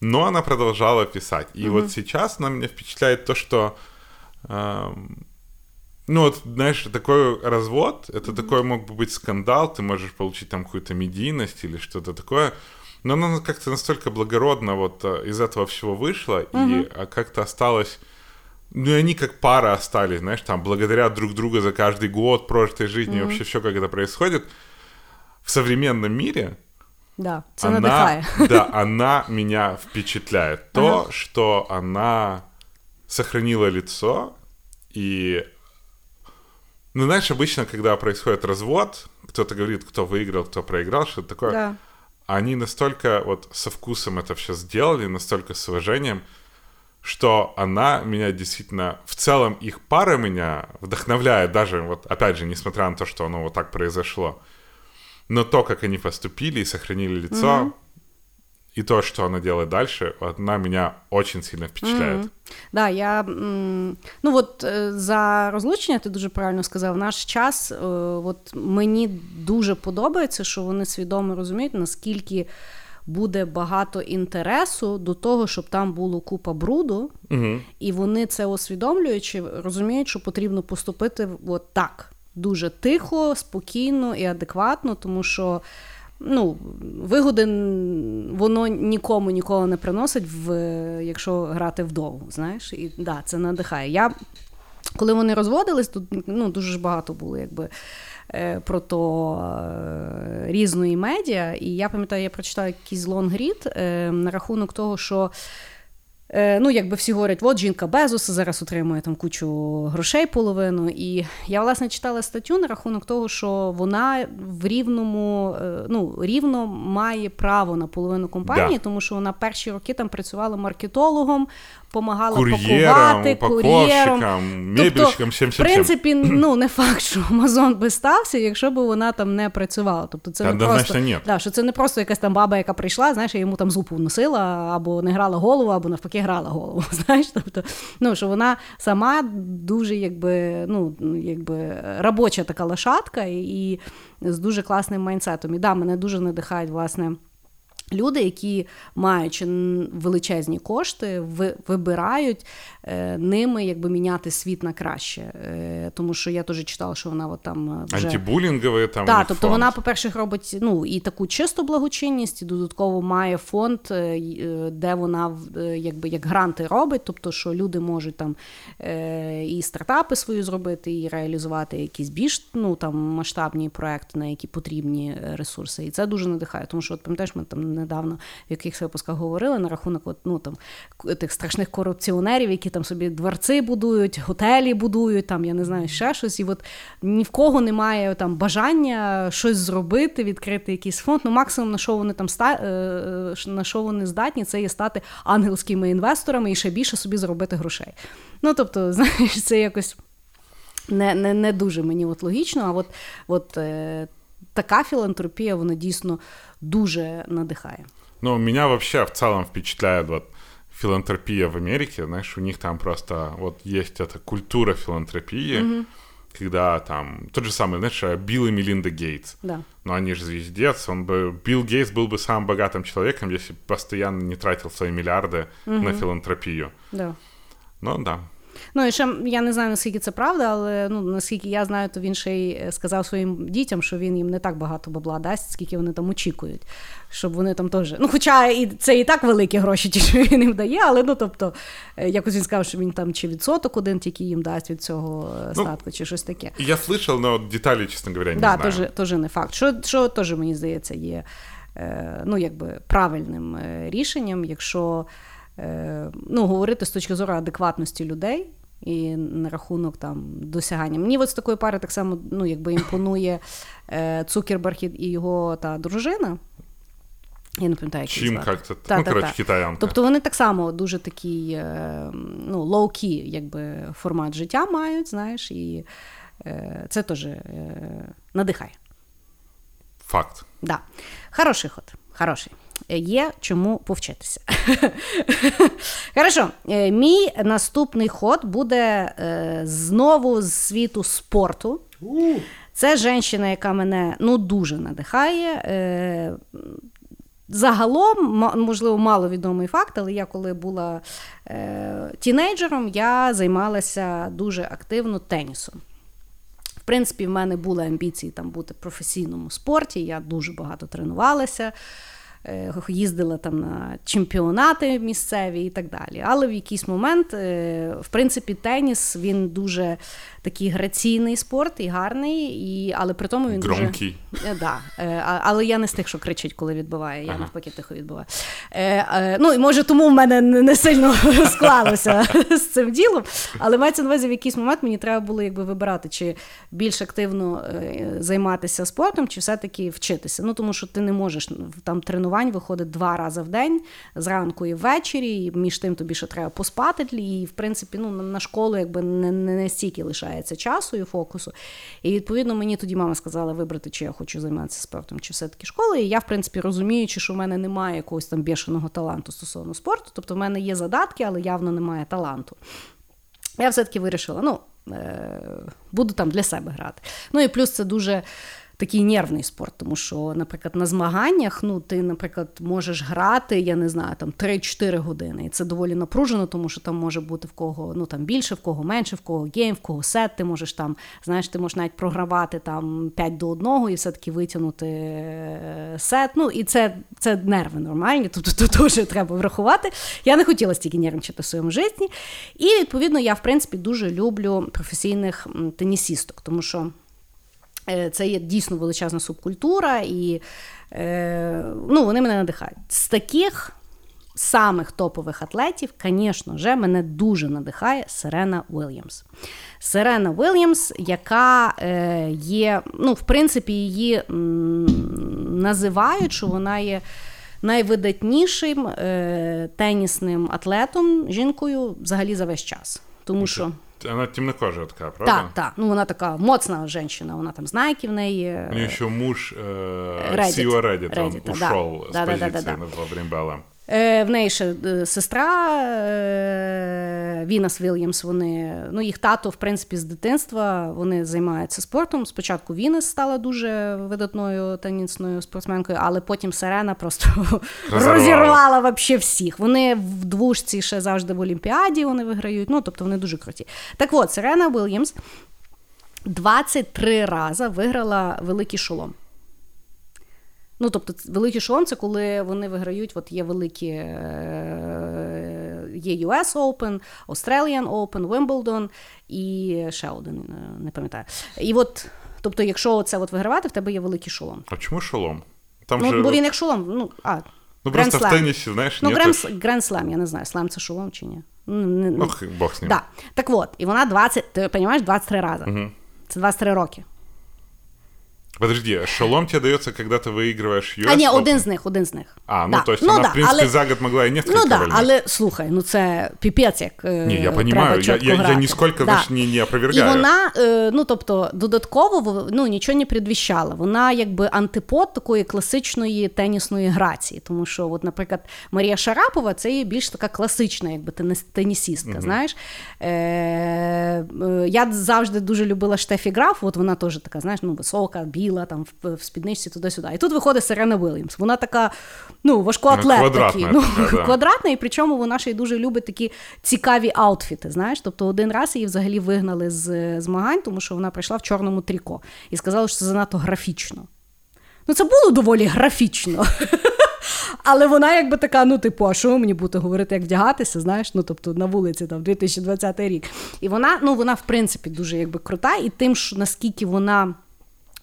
но она продолжала писать. И mm-hmm. вот сейчас она меня впечатляет то, что э, ну вот, знаешь, такой развод, это mm-hmm. такой мог бы быть скандал, ты можешь получить там какую-то медийность или что-то такое, но она как-то настолько благородно вот э, из этого всего вышла mm-hmm. и а, как-то осталась... Ну, и они как пара остались, знаешь, там, благодаря друг другу за каждый год прожитой жизни, mm-hmm. вообще все, как это происходит. В современном мире да, она, да, она меня впечатляет. То, ага. что она сохранила лицо и ну, знаешь, обычно, когда происходит развод, кто-то говорит, кто выиграл, кто проиграл, что-то такое. Да. Они настолько вот со вкусом это все сделали, настолько с уважением, что она меня действительно... В целом их пара меня вдохновляет, даже вот, опять же, несмотря на то, что оно вот так произошло. Но то, как они поступили и сохранили лицо, mm-hmm и то, что она делает дальше, она меня очень сильно впечатляет. Mm-hmm. Да, я ну от э, за розлучення ти дуже правильно сказав. Наш час, е, от мені дуже подобається, що вони свідомо розуміють, наскільки. Буде багато інтересу до того, щоб там було купа бруду, uh і вони це усвідомлюючи, розуміють, що потрібно поступити от так дуже тихо, спокійно і адекватно, тому що ну, вигоди воно нікому ніколи не приносить, в, якщо грати вдовгу. знаєш, І да, це надихає. Я, Коли вони розводились, тут ну, дуже ж багато було якби. Е, про то е, різної медіа, і я пам'ятаю, я прочитала якийсь лонгрід е, на рахунок того, що ну, якби всі говорять, от жінка Безос зараз отримує там кучу грошей половину. І я, власне, читала статтю на рахунок того, що вона в рівному, е, ну, рівно має право на половину компанії, да. тому що вона перші роки там працювала маркетологом, Помагала кур'єром, пакувати, кур'єром, мебельщикам, всім, В принципі, ну не факт, що Амазон би стався, якщо б вона там не працювала. Тобто це не просто ні. Да, що це не просто якась там баба, яка прийшла, знаєш, і йому там зупу носила, або не грала голову, або навпаки грала голову. Знаєш, тобто, ну що вона сама дуже якби ну якби робоча така лошадка і, і з дуже класним майнсетом. І да, мене дуже надихають, власне. Люди, які маючи величезні кошти, вибирають е, ними якби міняти світ на краще. Е, тому що я теж читала, що вона от там е, вже... Антибулінгове там. Так, тобто фонд. вона, по-перше, робить ну, і таку чисту благочинність, і додатково має фонд, де вона якби як гранти робить, тобто, що люди можуть там і стартапи свої зробити, і реалізувати якісь більш ну, там, масштабні проекти, на які потрібні ресурси. І це дуже надихає, тому що от пам'ятаєш, ми там недавно в якихось випусках говорили на рахунок от, ну, там, тих страшних корупціонерів, які там собі дворці будують, готелі будують, там, я не знаю, ще щось. І от ні в кого немає там бажання щось зробити, відкрити якийсь фонд. Ну, максимум, на що вони там. Е, е, на що вони здатні, це є стати ангельськими інвесторами і ще більше собі заробити грошей. Ну, тобто, знаєш, це якось. Не не, не дуже мені от логічно, а от от е, така філантропія, вона дійсно дуже надихає. Ну, меня вообще в целом впечатляет вот филантропия в Америке, знаешь, у них там просто вот есть эта культура филантропии, mm-hmm. когда там тот же самый, знаешь, Билл и Мелинда Гейтс. Да. Но они же звездец, он бы, Билл Гейтс был бы самым богатым человеком, если бы постоянно не тратил свои миллиарды mm-hmm. на филантропию. Да. Ну, да. Ну і ще я не знаю, наскільки це правда, але ну наскільки я знаю, то він ще й е, сказав своїм дітям, що він їм не так багато бабла дасть, скільки вони там очікують, щоб вони там теж. Ну, хоча і це і так великі гроші, ті, що він їм дає, але ну тобто, е, якось він сказав, що він там чи відсоток один тільки їм дасть від цього е, ну, статку, ну, чи щось таке. Я слышав, але деталі, чесно говоря, не да, знаю. Да, теж не факт. Що що теж мені здається є ну, якби правильним рішенням, якщо. Е, ну, говорити з точки зору адекватності людей. І на рахунок там досягання. Мені от з такої пари так само ну, якби імпонує е, Цукерберг і його та дружина. Я не пам'ятаю, як Чим як це? Та, ну, та, коротше, китаянка. Тобто вони так само дуже такий е, ну, low-key якби, формат життя мають, знаєш, і е, це теж е, надихає. Факт. Да. Хороший ход. Хороший. Є чому повчитися. Хорошо, е, мій наступний ход буде е, знову з світу спорту. Це жінка, яка мене ну, дуже надихає. Е, Загалом, можливо, маловідомий факт, але я коли була е, тінейджером, я займалася дуже активно тенісом. В принципі, в мене були амбіції там бути в професійному спорті, я дуже багато тренувалася. Е, їздила там на чемпіонати місцеві і так далі. Але в якийсь момент, е, в принципі, теніс він дуже такий граційний спорт і гарний, і, але при тому він Громкий. дуже. Да, е, Але я не з тих, що кричить, коли відбиває. Я ага. навпаки тихо відбиваю. Ну і може тому в мене не сильно склалося з цим ділом. Але мається на увазі, в якийсь момент мені треба було якби вибирати, чи більш активно займатися спортом, чи все-таки вчитися. Ну тому що ти не можеш там тренувати тренувань виходить два рази в день, зранку і ввечері, і між тим тобі ще треба поспати, і в принципі ну, на школу якби не, не настільки лишається часу і фокусу. І відповідно мені тоді мама сказала вибрати, чи я хочу займатися спортом, чи все-таки школою. І я, в принципі, розуміючи, що в мене немає якогось там бішеного таланту стосовно спорту, тобто в мене є задатки, але явно немає таланту. Я все-таки вирішила, ну, е, буду там для себе грати. Ну і плюс це дуже такий нервний спорт, тому що, наприклад, на змаганнях ну, ти, наприклад, можеш грати, я не знаю, там 3-4 години. І це доволі напружено, тому що там може бути в кого ну, там більше, в кого менше, в кого гейм, в кого сет. Ти можеш там, знаєш, ти можеш навіть програвати там 5 до 1 і все-таки витягнути е, сет. Ну, і це це нерви нормальні, тобто тут теж треба врахувати. Я не хотіла стільки нервничати в своєму житті. І відповідно я, в принципі, дуже люблю професійних тенісісток, тому що. Е, це є дійсно величезна субкультура, і е, ну, вони мене надихають. З таких самих топових атлетів, звісно вже мене дуже надихає Сирена Уільямс. Сирена Уільямс, яка е, є, ну, в принципі, її називають, що вона є. Найвидатнішим е, тенісним атлетом жінкою взагалі за весь час. Тому що Вона темнокожа така, правда? Так, так. Ну вона така моцна жінка, вона там знає, які в неї. У неї ще муж Сіла Реддіт, он ушов да. з да, позиції бала. Е, в неї ще е, сестра е, Вінас Вільямс. Вони ну їх тато, в принципі, з дитинства вони займаються спортом. Спочатку Вінес стала дуже видатною тенісною спортсменкою, але потім Сирена просто розірвала вообще всіх. Вони в двушці ще завжди в Олімпіаді вони виграють. Ну тобто вони дуже круті. Так от Сирена Вільямс 23 рази виграла великий шолом. Ну, тобто, великий шолом це коли вони виграють, от є великі е, є US Open, Australian Open, Wimbledon і ще один, е, не пам'ятаю. І от, тобто, якщо це от вигравати, в тебе є великий шолом. А чому шолом? Там ну, же... Бо він як шолом, ну, а, Ну, просто в тенісі, знаєш, Ну, Гранд Слем, я не знаю, слем це шолом чи ні. Ну, Бог з ним. Да. Так от, і вона 20, ти розумієш, 23 рази. Угу. Це 23 роки. Подожди, шолом тебе дается, когда ты выигрываешь US А, ні, один з них, один з них. А, ну да. то есть ну, вона, да, в принципі, але... за год могла і несколько Ну так, да, але слухай, ну це піпець, як Ні, я розумію, я, я, я нісколько, да. знаєш, не, не опровергаю. І вона, ну тобто, додатково, ну, нічого не предвіщала. Вона якби антипод такої класичної тенісної грації, тому що, от, наприклад, Марія Шарапова, це є більш така класична, якби тенісістка, угу. знаєш. Е, е, Я завжди дуже любила Штефі Граф, от вона теж така, знаєш, ну, висока, біла, там в, в спідничці туди-сюди. І тут виходить Сирена Вільямс. Вона така ну, важкоатлет такий. Ну, така, квадратна, і причому вона ще й дуже любить такі цікаві аутфіти. Знаєш, тобто один раз її взагалі вигнали з змагань, тому що вона прийшла в чорному тріко і сказала, що це занадто графічно. Ну, це було доволі графічно. Але вона якби така, ну, типу, а що мені буде говорити, як вдягатися, знаєш, ну, тобто на вулиці там 2020 рік. І вона, ну, вона, в принципі, дуже якби крута, і тим, що наскільки вона.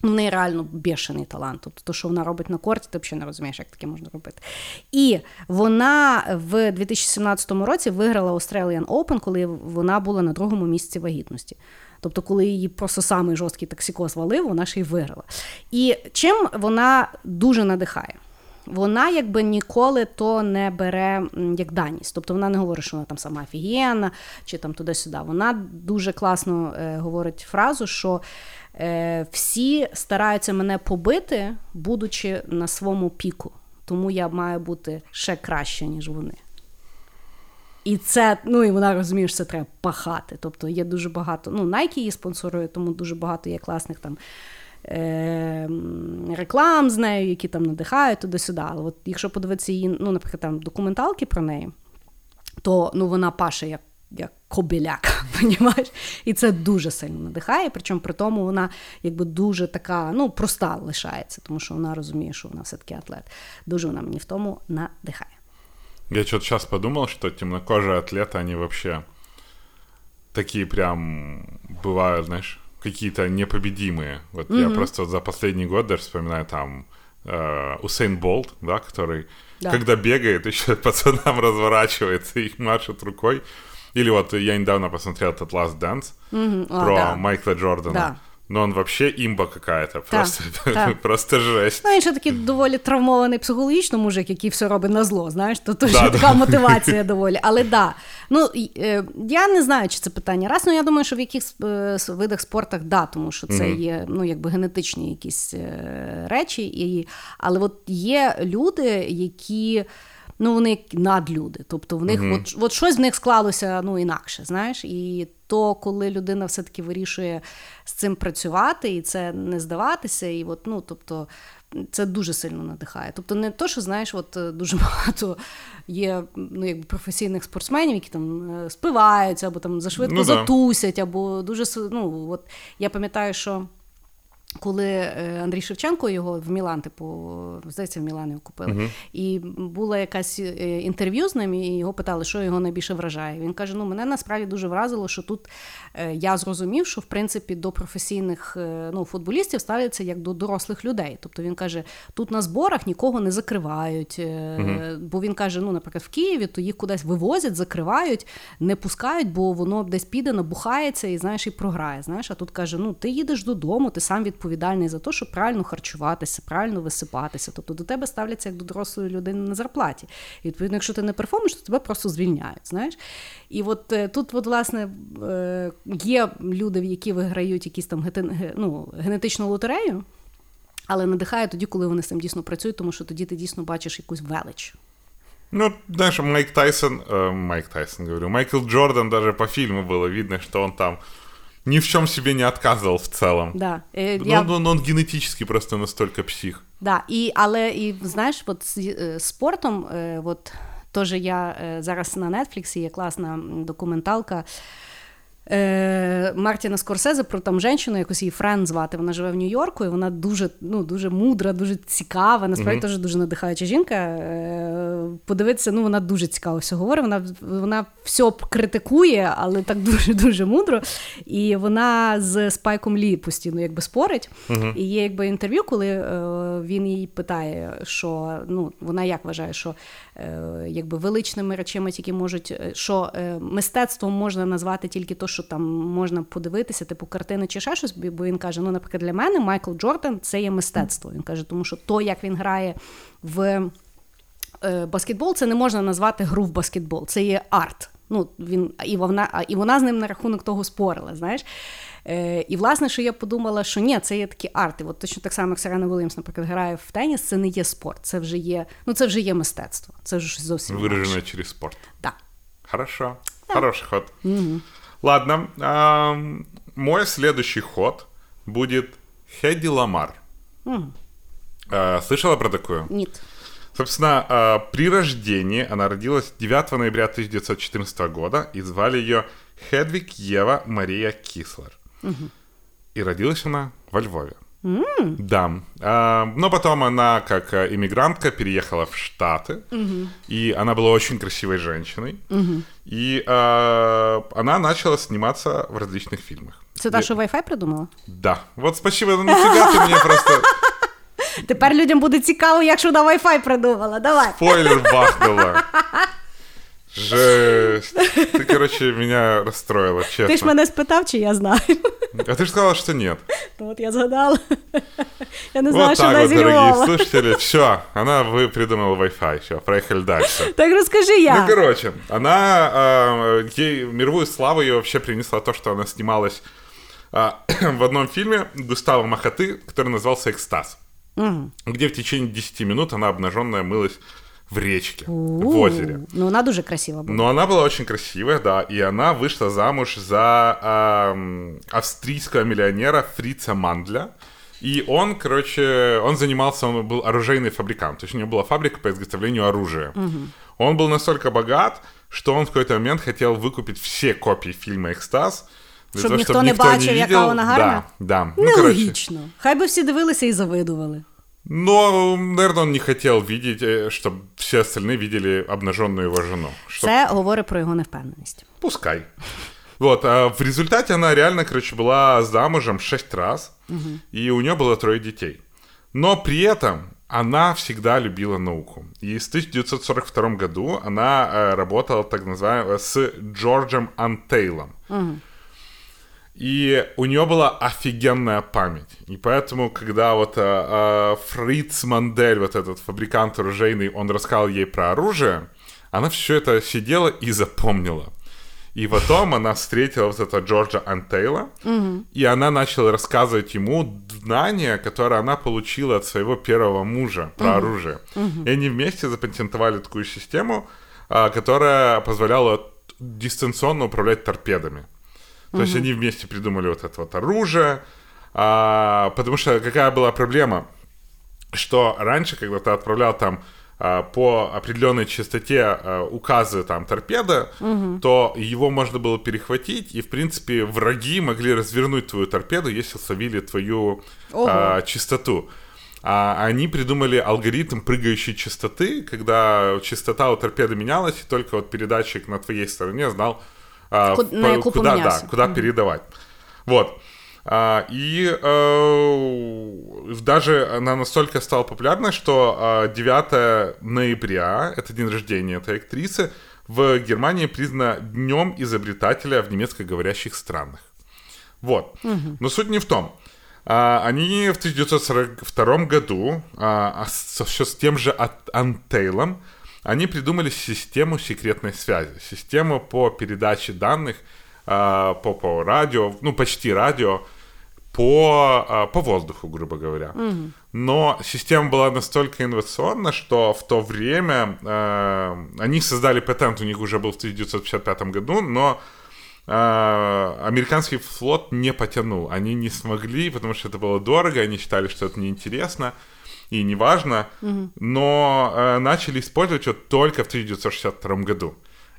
Ну, в неї реально бешений талант. Тобто, то, що вона робить на корті, ти взагалі не розумієш, як таке можна робити. І вона в 2017 році виграла Australian Open, коли вона була на другому місці вагітності. Тобто, коли її просто самий жорсткий токсикоз валив, вона ж і виграла. І чим вона дуже надихає? Вона якби ніколи то не бере як даність. Тобто вона не говорить, що вона там сама офігенна, чи там туди-сюди. Вона дуже класно е, говорить фразу, що е, всі стараються мене побити, будучи на своєму піку. тому я маю бути ще краще, ніж вони. І це, ну і вона розуміє, що це треба пахати. Тобто є дуже багато. Ну, Nike її спонсорує, тому дуже багато є класних там е- реклам з нею, які там надихають туди-сюди. Але от якщо подивитися її, ну, наприклад, там документалки про неї, то ну, вона паше як як кобиляк, понімаєш? І це дуже сильно надихає. Причому при тому вона якби дуже така ну, проста лишається, тому що вона розуміє, що вона все-таки атлет. Дуже вона мені в тому надихає. Я что-то сейчас подумал, что темнокожие атлеты, они вообще такие прям бывают, знаешь, какие-то непобедимые. Вот mm-hmm. я просто за последний год даже вспоминаю там э, Усейн Болт, да, который, да. когда бегает, еще пацанам разворачивается и машет рукой. Или вот я недавно посмотрел этот Last Dance mm-hmm. про да. Майкла Джордана. Да. Ну, он вообще імба какая-то. Просто та, просто жесть. Ну, він ще такий доволі травмований психологічно мужик, який все робить на зло, знаєш, то тут да, така мотивація доволі. Але да. Ну, е, я не знаю, чи це питання раз, ну я думаю, що в яких е, видах спортах да, тому що це є ну, якби генетичні якісь е, речі. І, Але от є люди, які ну вони надлюди. Тобто в них mm-hmm. от, от щось в них склалося ну, інакше. знаєш. І то, коли людина все-таки вирішує з цим працювати і це не здаватися, і от, ну, тобто. Це дуже сильно надихає. Тобто, не то, що знаєш, от е, дуже багато є ну, якби професійних спортсменів, які там е, спиваються, або там зашвидко ну, затусять, або дуже ну, от я пам'ятаю, що коли е, Андрій Шевченко його в Мілан, типу, здається, в Мілан його купили. Uh-huh. І було якесь е, інтерв'ю з ним, і його питали, що його найбільше вражає. Він каже: ну, мене насправді дуже вразило, що тут е, я зрозумів, що в принципі до професійних ну, футболістів ставляться як до дорослих людей. Тобто він каже, тут на зборах нікого не закривають. Uh-huh. Бо він каже: ну, наприклад, в Києві то їх кудись вивозять, закривають, не пускають, бо воно десь піде, набухається і знаєш, і програє. Знаєш, а тут каже: ну, ти їдеш додому, ти сам відповідаєш відповідальний за те, щоб правильно харчуватися, правильно висипатися. Тобто до тебе ставляться як до дорослої людини на зарплаті. І відповідно, якщо ти не перформиш, то тебе просто звільняють. знаєш. І от е, тут, от, власне, е, є люди, які виграють якісь там ну, генетичну лотерею. Але надихає тоді, коли вони з цим дійсно працюють, тому що тоді ти дійсно бачиш якусь велич. Ну, знаешь, Майк Тайсон, э, Майк Тайсон, говорю, Майкл Джордан даже по фильму было видно, что он там ни в чем себе не отказывал в целом. Да. Э, я... он, он, он генетически просто настолько псих. Да, і, але і знаєш, от з е, спортом, е, от теж я е, зараз на Netflix є класна документалка. Е, Мартіна Скорсезе про там жінку, якось її Френ звати. Вона живе в Нью-Йорку, і вона дуже ну, дуже мудра, дуже цікава. Насправді mm-hmm. теж дуже надихаюча жінка. Е, Подивитися, ну вона дуже цікаво все говорить. Вона вона все критикує, але так дуже дуже мудро. І вона з Спайком Лі постійно якби спорить. Mm-hmm. І є якби інтерв'ю, коли е, він її питає, що ну вона як вважає, що якби величними речами тільки можуть, е, що е, мистецтвом можна назвати тільки то, що там можна подивитися, типу картини чи ще щось, бо він каже: ну, наприклад, для мене Майкл Джордан це є мистецтво. Він каже, тому що то, як він грає в е, баскетбол, це не можна назвати гру в баскетбол, це є арт. Ну, він, І вона і вона з ним на рахунок того спорила. знаєш. Е, І, власне, що я подумала, що ні, це є такі арти. От точно так само, як Серена Вільямс, наприклад, грає в теніс, це не є спорт, це вже є ну, це вже є мистецтво. Це вже зовсім Виражене через спорт. Так. Да. Хорошо. Да. Хороший ход. Угу. Ладно, а, мой следующий ход будет Хеди Ламар. Mm. А, слышала про такую? Нет. Собственно, а, при рождении она родилась 9 ноября 1914 года и звали ее Хедвиг Ева Мария Кислер. Угу. И родилась она во Львове. Mm. Да. А, но потом она, как э, иммигрантка, переехала в Штаты. Mm-hmm. И она была очень красивой женщиной. Mm-hmm. И а, она начала сниматься в различных фильмах. Та, що Wi-Fi придумала? Да. Вот спасибо, ну нафига ты мне просто... Тепер людям буде цікаво, як що вона Wi-Fi придумала. Давай. Спойлер бахнула. Жесть. Ты, короче, меня расстроила, честно. Ти ж мене спитав, чи я знаю. А ты же сказала, что нет. Ну вот я згадала. Я не знаю, вот что так она вот, дорогие слушатели. Все, она вы придумала Wi-Fi. Все, проехали дальше. Так расскажи я. Ну, короче, она... Э, ей мировую славу ей вообще принесла то, что она снималась э, в одном фильме Густава Махаты, который назывался «Экстаз». где в течение 10 минут она обнаженная мылась в речке, в озере. Ну, вона дуже красива була. Но она была очень красивая, да, и она вышла замуж за ам, австрийского миллионера Фрица Мандля. И он, короче, он занимался, он был оружейный фабрикант. То есть у него была фабрика по изготовлению оружия. Он был настолько богат, что он в какой-то момент хотел выкупить все копии фильма «Экстаз», для Щоб того, ніхто щоб не ніхто бачив, не яка видел. вона гарна? Да, да. Ну, короче, Нелогічно. Хай би всі дивилися і завидували. но, наверное, он не хотел видеть, чтобы все остальные видели обнаженную его жену. Чтоб Це говорить про його невпевненість. Пускай. Вот, а в результате она реально, короче, была замужем шесть раз, и у нее было трое детей. Но при этом она всегда любила науку. И с 1942 году она э, работала, так называемая, с Джорджем Антейлом. И у нее была офигенная память. И поэтому, когда вот э, э, Фриц Мандель, вот этот фабрикант оружейный, он рассказал ей про оружие, она все это сидела и запомнила. И потом она встретила вот этого Джорджа Антейла, и она начала рассказывать ему знания, которые она получила от своего первого мужа про оружие. И они вместе запатентовали такую систему, а, которая позволяла дистанционно управлять торпедами. То есть они вместе придумали вот это вот оружие, а, потому что какая была проблема, что раньше, когда ты отправлял там а, по определенной частоте а, указы там торпеда, то его можно было перехватить, и в принципе враги могли развернуть твою торпеду, если словили твою Ого. а, частоту. А они придумали алгоритм прыгающей частоты, когда частота у торпеды менялась, и только вот передатчик на твоей стороне знал, а, Ку- на яку куда, да, помінявся. куда передавать. Вот. А, и э, даже она настолько стала популярной, что а, 9 ноября, это день рождения этой актрисы, в Германии признано днем изобретателя в немецкоговорящих странах. Вот. Но суть не в том. А, они в 1942 году а, а с, с тем же Антейлом они придумали систему секретной связи, систему по передаче данных а, по, по радио, ну почти радио, по, а, по воздуху, грубо говоря. Но система была настолько инновационна, что в то время э, они создали патент, у них уже был в 1955 году, но э, американский флот не потянул. Они не смогли, потому что это было дорого, они считали, что это неинтересно и неважно, но э, начали использовать его только в 1962 году.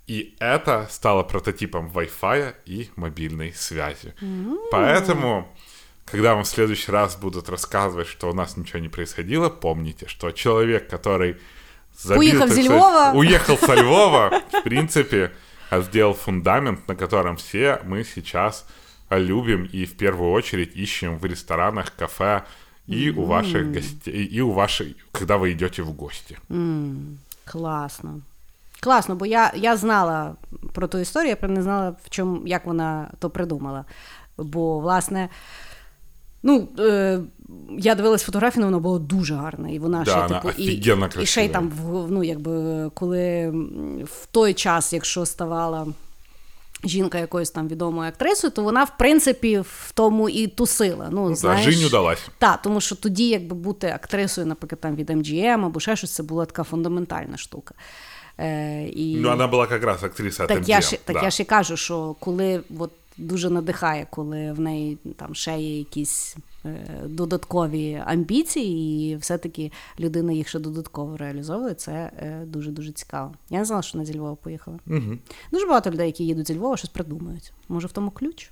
И это стало прототипом Wi-Fi и мобильной связи. Поэтому, когда вам в следующий раз будут рассказывать, что у нас ничего не происходило, помните, что человек, который забил, Уехал со Львова. уехал со Львова, в принципе, сделал фундамент, на котором все мы сейчас любим и в первую очередь ищем в ресторанах, кафе и у ваших гостей, и у вашей, когда вы идете в гости. Класно. Класно, бо я, я знала про ту історію, я правда не знала, в чому, як вона то придумала. Бо, власне, ну, е, я дивилась фотографію, але вона була дуже гарна. І вона Да, ще, вона типу, і, і ще й там, ну, якби, коли в той час, якщо ставала жінка якоюсь там відомою актрисою, то вона, в принципі, в тому і тусила. Ну, ну знаєш, Жінь удалась. так, тому що тоді, якби бути актрисою, наприклад, там від MGM або ще щось, це була така фундаментальна штука. Е, і... Ну, вона була якраз актриса Так, я ж, так да. я ж і кажу, що коли от, дуже надихає, коли в неї там ще є якісь додаткові амбіції, і все-таки людина їх ще додатково реалізовує, це е, дуже-дуже цікаво. Я не знала, що вона зі Львова поїхала. Угу. Дуже багато людей, які їдуть зі Львова, щось придумують. Може, в тому ключ?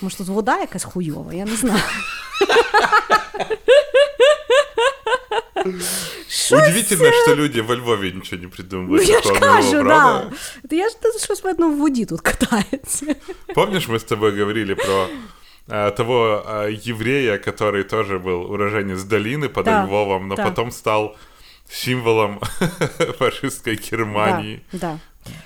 Може, тут вода якась хуйова, я не знаю. Удивительно, что люди во Львове ничего не Ну, придумывают. я ж такого кажу, нового, да. правда? Та я ж тут щось видно в воді тут катається. Помнишь, мы с тобой говорили про э, того э, еврея, который тоже был уроженец долины под Да, Львовом, но да. потом стал символом фашистской Германии. Да, да.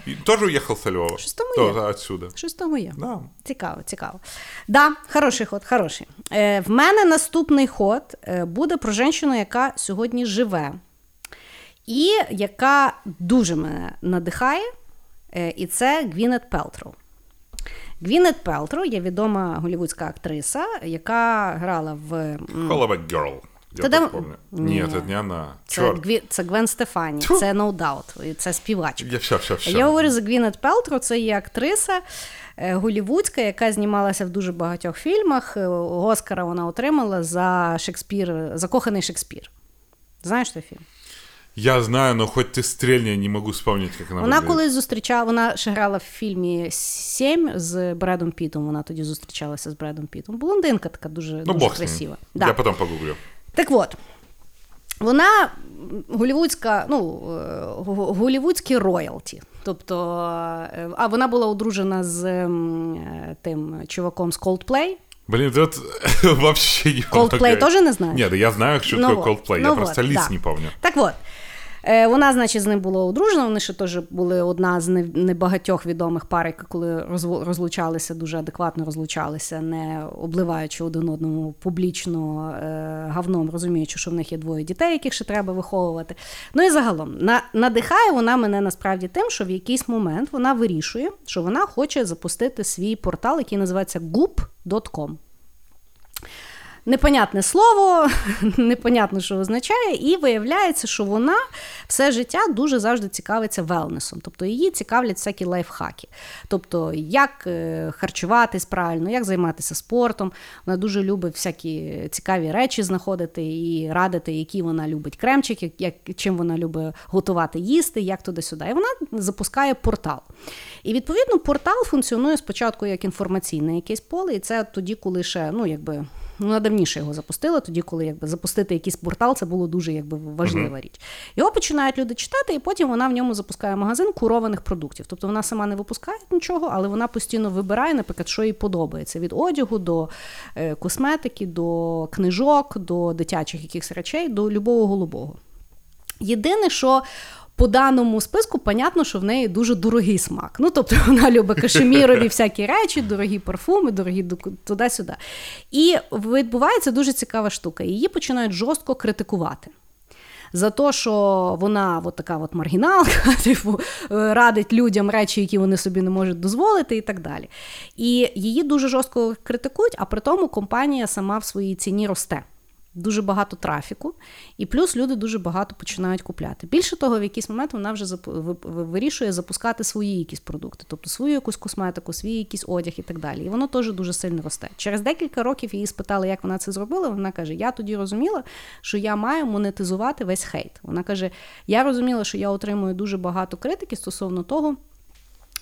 И тоже уехал со Львова. Щось тому То- є. отсюда. Щось тому є. Да. Цікаво, цікаво. Да, хороший ход, хороший. Е, в мене наступний ход е, буде про жінку, яка сьогодні живе, і яка дуже мене надихає, е, і це Гвінет Пелтроу. Гвінет Пелтро є відома голівудська актриса, яка грала в. м, Hollaback Girl. Я де- так помню. Ні. Это не она. Це, Черт. Гві... це Гвен Стефані, Тьфу. це No Doubt, це співачка. Я все, все, все. Я говорю за Гвінет Пелтро, це є актриса е, голівудська, яка знімалася в дуже багатьох фільмах. Е, Оскара вона отримала за Шекспір, закоханий Шекспір. Знаєш той фільм? Я знаю, но хоть ты стрельни, я не могу вспомнить, как она Вона выглядит. колись зустрічала, вона ще грала в фільмі Сім з Бредом Пітом. Вона тоді зустрічалася з Бредом Пітом. Блондинка така дуже, Ну, дуже бог красива. Я Да. потом погуглю. Так от, вона голівудська, ну, е, голівудські роялті. Тобто, е, а вона була одружена з е, тим чуваком з Coldplay. Блин, тут вообще не Coldplay тоже не знаешь? Нет, да я знаю, что Ну такое вот, Coldplay, ну я вот, просто лиц да. не помню. Так от. Е, Вона, значить, з ним була одружена. Вони ще теж були одна з небагатьох відомих пар, які коли розлучалися, дуже адекватно розлучалися, не обливаючи один одному публічно е, гавном, розуміючи, що в них є двоє дітей, яких ще треба виховувати. Ну і загалом надихає вона мене насправді тим, що в якийсь момент вона вирішує, що вона хоче запустити свій портал, який називається goop.com. Непонятне слово, непонятно, що означає, і виявляється, що вона все життя дуже завжди цікавиться велнесом. Тобто її цікавлять всякі лайфхаки. Тобто, як е, харчуватись правильно, як займатися спортом. Вона дуже любить всякі цікаві речі знаходити і радити, які вона любить кремчики, як, чим вона любить готувати їсти, як туди-сюди. І вона запускає портал. І відповідно портал функціонує спочатку як інформаційне якесь поле, і це тоді, коли ще ну якби. Ну, вона давніше його запустила, тоді, коли якби запустити якийсь портал, це було дуже якби важлива річ. Його починають люди читати, і потім вона в ньому запускає магазин курованих продуктів. Тобто вона сама не випускає нічого, але вона постійно вибирає, наприклад, що їй подобається: від одягу до е, косметики, до книжок, до дитячих якихось речей, до любого голубого. Єдине, що по даному списку, понятно, що в неї дуже дорогий смак. Ну, тобто вона любить кашемірові всякі речі, дорогі парфуми, дорогі туди-сюди. І відбувається дуже цікава штука. Її починають жорстко критикувати. За те, що вона от така от маргіналка, типу, е, радить людям речі, які вони собі не можуть дозволити, і так далі. І її дуже жорстко критикують, а при тому компанія сама в своїй ціні росте. Дуже багато трафіку, і плюс люди дуже багато починають купляти. Більше того, в якийсь момент вона вже вирішує запускати свої якісь продукти, тобто свою якусь косметику, свій якийсь одяг і так далі. І воно теж дуже сильно росте. Через декілька років її спитали, як вона це зробила. Вона каже: Я тоді розуміла, що я маю монетизувати весь хейт. Вона каже: Я розуміла, що я отримую дуже багато критики стосовно того.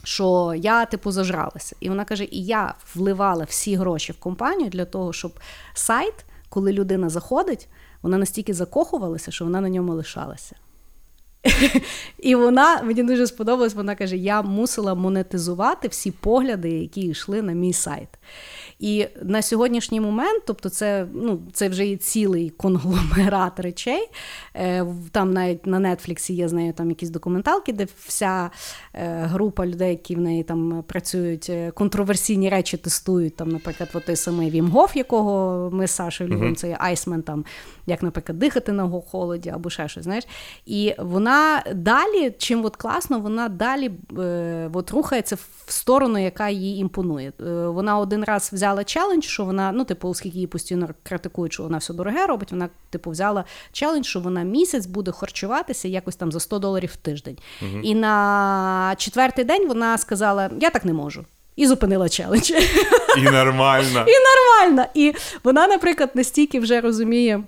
Що я типу зажралася, і вона каже: і я вливала всі гроші в компанію для того, щоб сайт, коли людина заходить, вона настільки закохувалася, що вона на ньому лишалася. І вона мені дуже сподобалось, вона каже: я мусила монетизувати всі погляди, які йшли на мій сайт. І на сьогоднішній момент, тобто, це ну, це вже є цілий конгломерат речей. Е, Там навіть на Нетфліксі є з нею там якісь документалки, де вся е, група людей, які в неї там працюють, е, контроверсійні речі тестують. Там, наприклад, той самий Вім Гоф, якого ми з Сашою любимо, це є Айсмен, там, як, наприклад, дихати на холоді або ще щось. Знаєш. І вона далі, чим от класно, вона далі е, от рухається в сторону, яка їй імпонує. Е, вона один раз взяла челендж, що вона, ну, типу, оскільки її постійно критикують, що вона все дороге робить, вона, типу, взяла челендж, що вона місяць буде харчуватися якось там за 100 доларів в тиждень. І на четвертий день вона сказала: Я так не можу. І зупинила челендж. И нормально. І нормально. І вона, наприклад, настільки вже розуміє.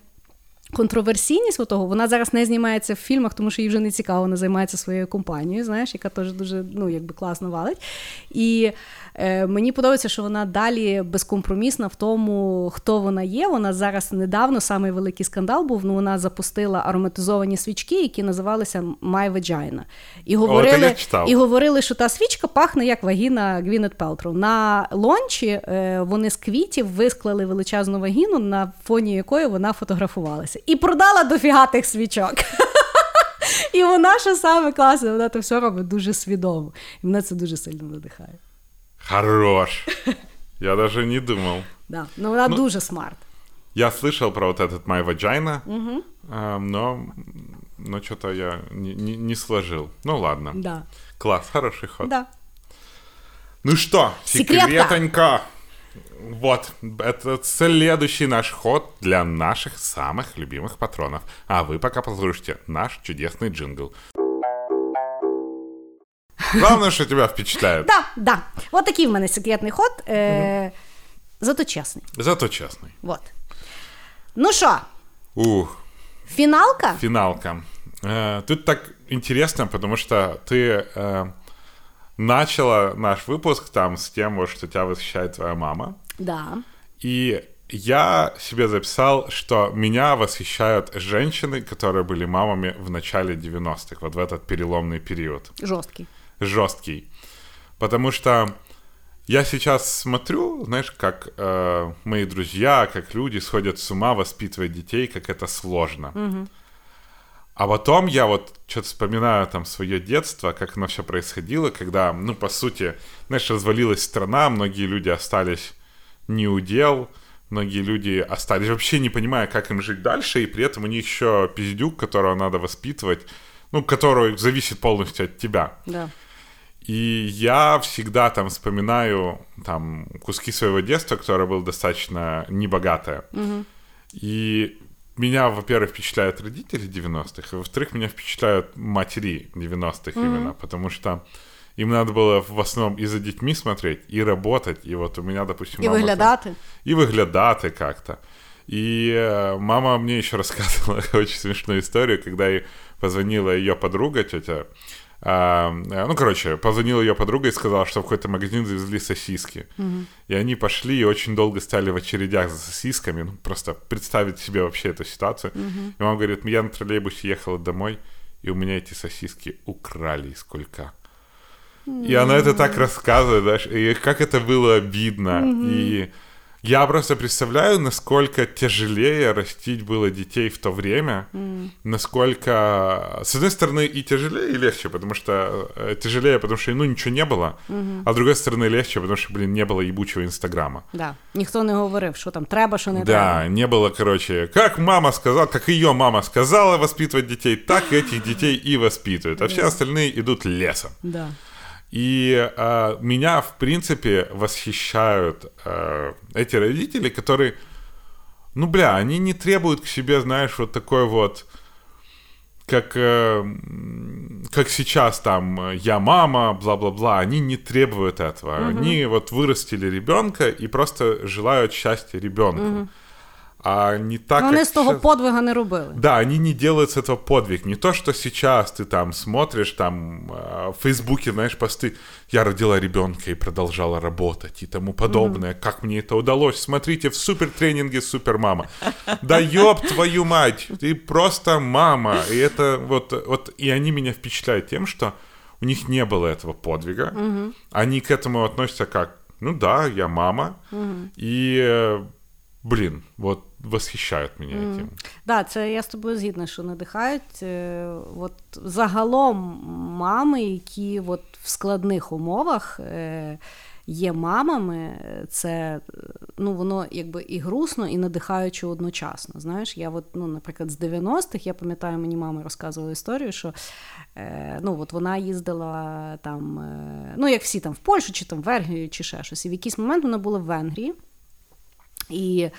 Контроверсійність того, вона зараз не знімається в фільмах, тому що їй вже не цікаво, вона займається своєю компанією, знаєш, яка теж дуже ну, якби класно валить. І мені подобається, що вона далі безкомпромісна в тому, хто вона є. Вона зараз недавно самий великий скандал був. Ну, вона запустила ароматизовані свічки, які називалися My Vagina. І говорили, читав. і говорили, що та свічка пахне як вагіна Гвінет Пелтроу. На лончі е, вони з квітів висклали величезну вагіну, на фоні якої вона фотографувалася. І продала дофіга тих свічок. І вона що саме класне, вона це все робить дуже свідомо. І мене це дуже сильно надихає. Хорош. Я даже не думал. Да. Ну, вона дуже smart. Я слышал про вот этот My Vagina, а, но, но что-то я не, не- не сложил. Ну ладно. Да. Класс, хороший ход. Да. Ну что, Секретка. секретонька. Вот, это следующий наш ход для наших самых любимых патронов. А вы пока послушайте наш чудесный джингл. Главное, что тебя впечатляет. Да, да. От такий в мене секретний ход. Е, Зато чесний. Зато честный. Вот. Ну що, Ух, фіналка? финалка. Э, Тут так интересно, потому что ты э, начала наш выпуск там с тем, вот, что тебя восхищает твоя мама. Да. И я себе записал, что меня восхищают женщины, которые были мамами в начале 90-х, вот в этот переломный период. Жорсткий. Жесткий. Потому что я сейчас смотрю, знаешь, как э, мои друзья, как люди сходят с ума воспитывать детей, как это сложно. А потом я вот что-то вспоминаю там свое детство, как оно все происходило, когда, ну, по сути, знаешь, развалилась страна, многие люди остались не у дел, многие люди остались вообще не понимая, как им жить дальше, и при этом у них еще пиздюк, которого надо воспитывать, ну, который зависит полностью от тебя. Да. И я всегда там вспоминаю там куски своего детства, которое было достаточно небогатое. И меня, во-первых, впечатляют родители 90-х, и, во-вторых, меня впечатляют матери 90-х именно, потому что им надо было в основном и за детьми смотреть, и работать. И вот у меня, допустим, там- виглядати. и выглядаты как-то. И э, мама мне еще рассказывала очень смешную историю, когда ей позвонила ее подруга, тетя. а, э, ну, короче, позвонила ее подруга и сказала, что в какой-то магазин завезли сосиски. И они пошли и очень долго стояли в очередях за сосисками. Ну, просто представить себе вообще эту ситуацию. И мама говорит, я на троллейбусе ехала домой, и у меня эти сосиски украли из кулька. И она это так рассказывает, знаешь, и как это было обидно. И я просто представляю, насколько тяжелее растить было детей в то время, насколько, с одной стороны, и тяжелее, и легче, потому что э, тяжелее, потому что, ну, ничего не было, а с другой стороны, легче, потому что, блин, не было ебучего Инстаграма. Да. Ніхто не говорив, що там треба, що не Да, треба. не было, короче, как мама сказала, как ее мама сказала воспитывать детей, так этих детей и воспитывают, а все остальные идут лесом. Да. И э, меня, в принципе, восхищают э, эти родители, которые, ну, бля, они не требуют к себе, знаешь, вот такой вот, как, э, как сейчас там э, я мама, бла-бла-бла, они не требуют этого. Они вот вырастили ребенка и просто желают счастья ребенку. А не так, Вони как з того подвига не робили. да, они не делают с этого подвиг. Не то, что сейчас ты там смотришь, там э, в Фейсбуке, знаешь, посты «Я родила ребенка и продолжала работать» и тому подобное. Как мне это удалось? Смотрите, в супертренинге супермама. Да ёб твою мать! Ты просто мама. И это вот, вот... И они меня впечатляют тем, что у них не было этого подвига. Они к этому относятся как «Ну да, я мама». И... э, Блин, вот восхищают меня этим. Да, це я з тобою згідна, що надихають. Е, от загалом мами, які от в складних умовах е, є мамами, це ну, воно якби і грустно, і надихаюче одночасно. Знаєш, я от, ну, наприклад, з 90-х, я пам'ятаю, мені мама розказувала історію, що е, ну, от вона їздила там, е, ну, як всі там в Польщу, чи там в Венгрію, чи ще щось. І в якийсь момент вона була в Венгрії. І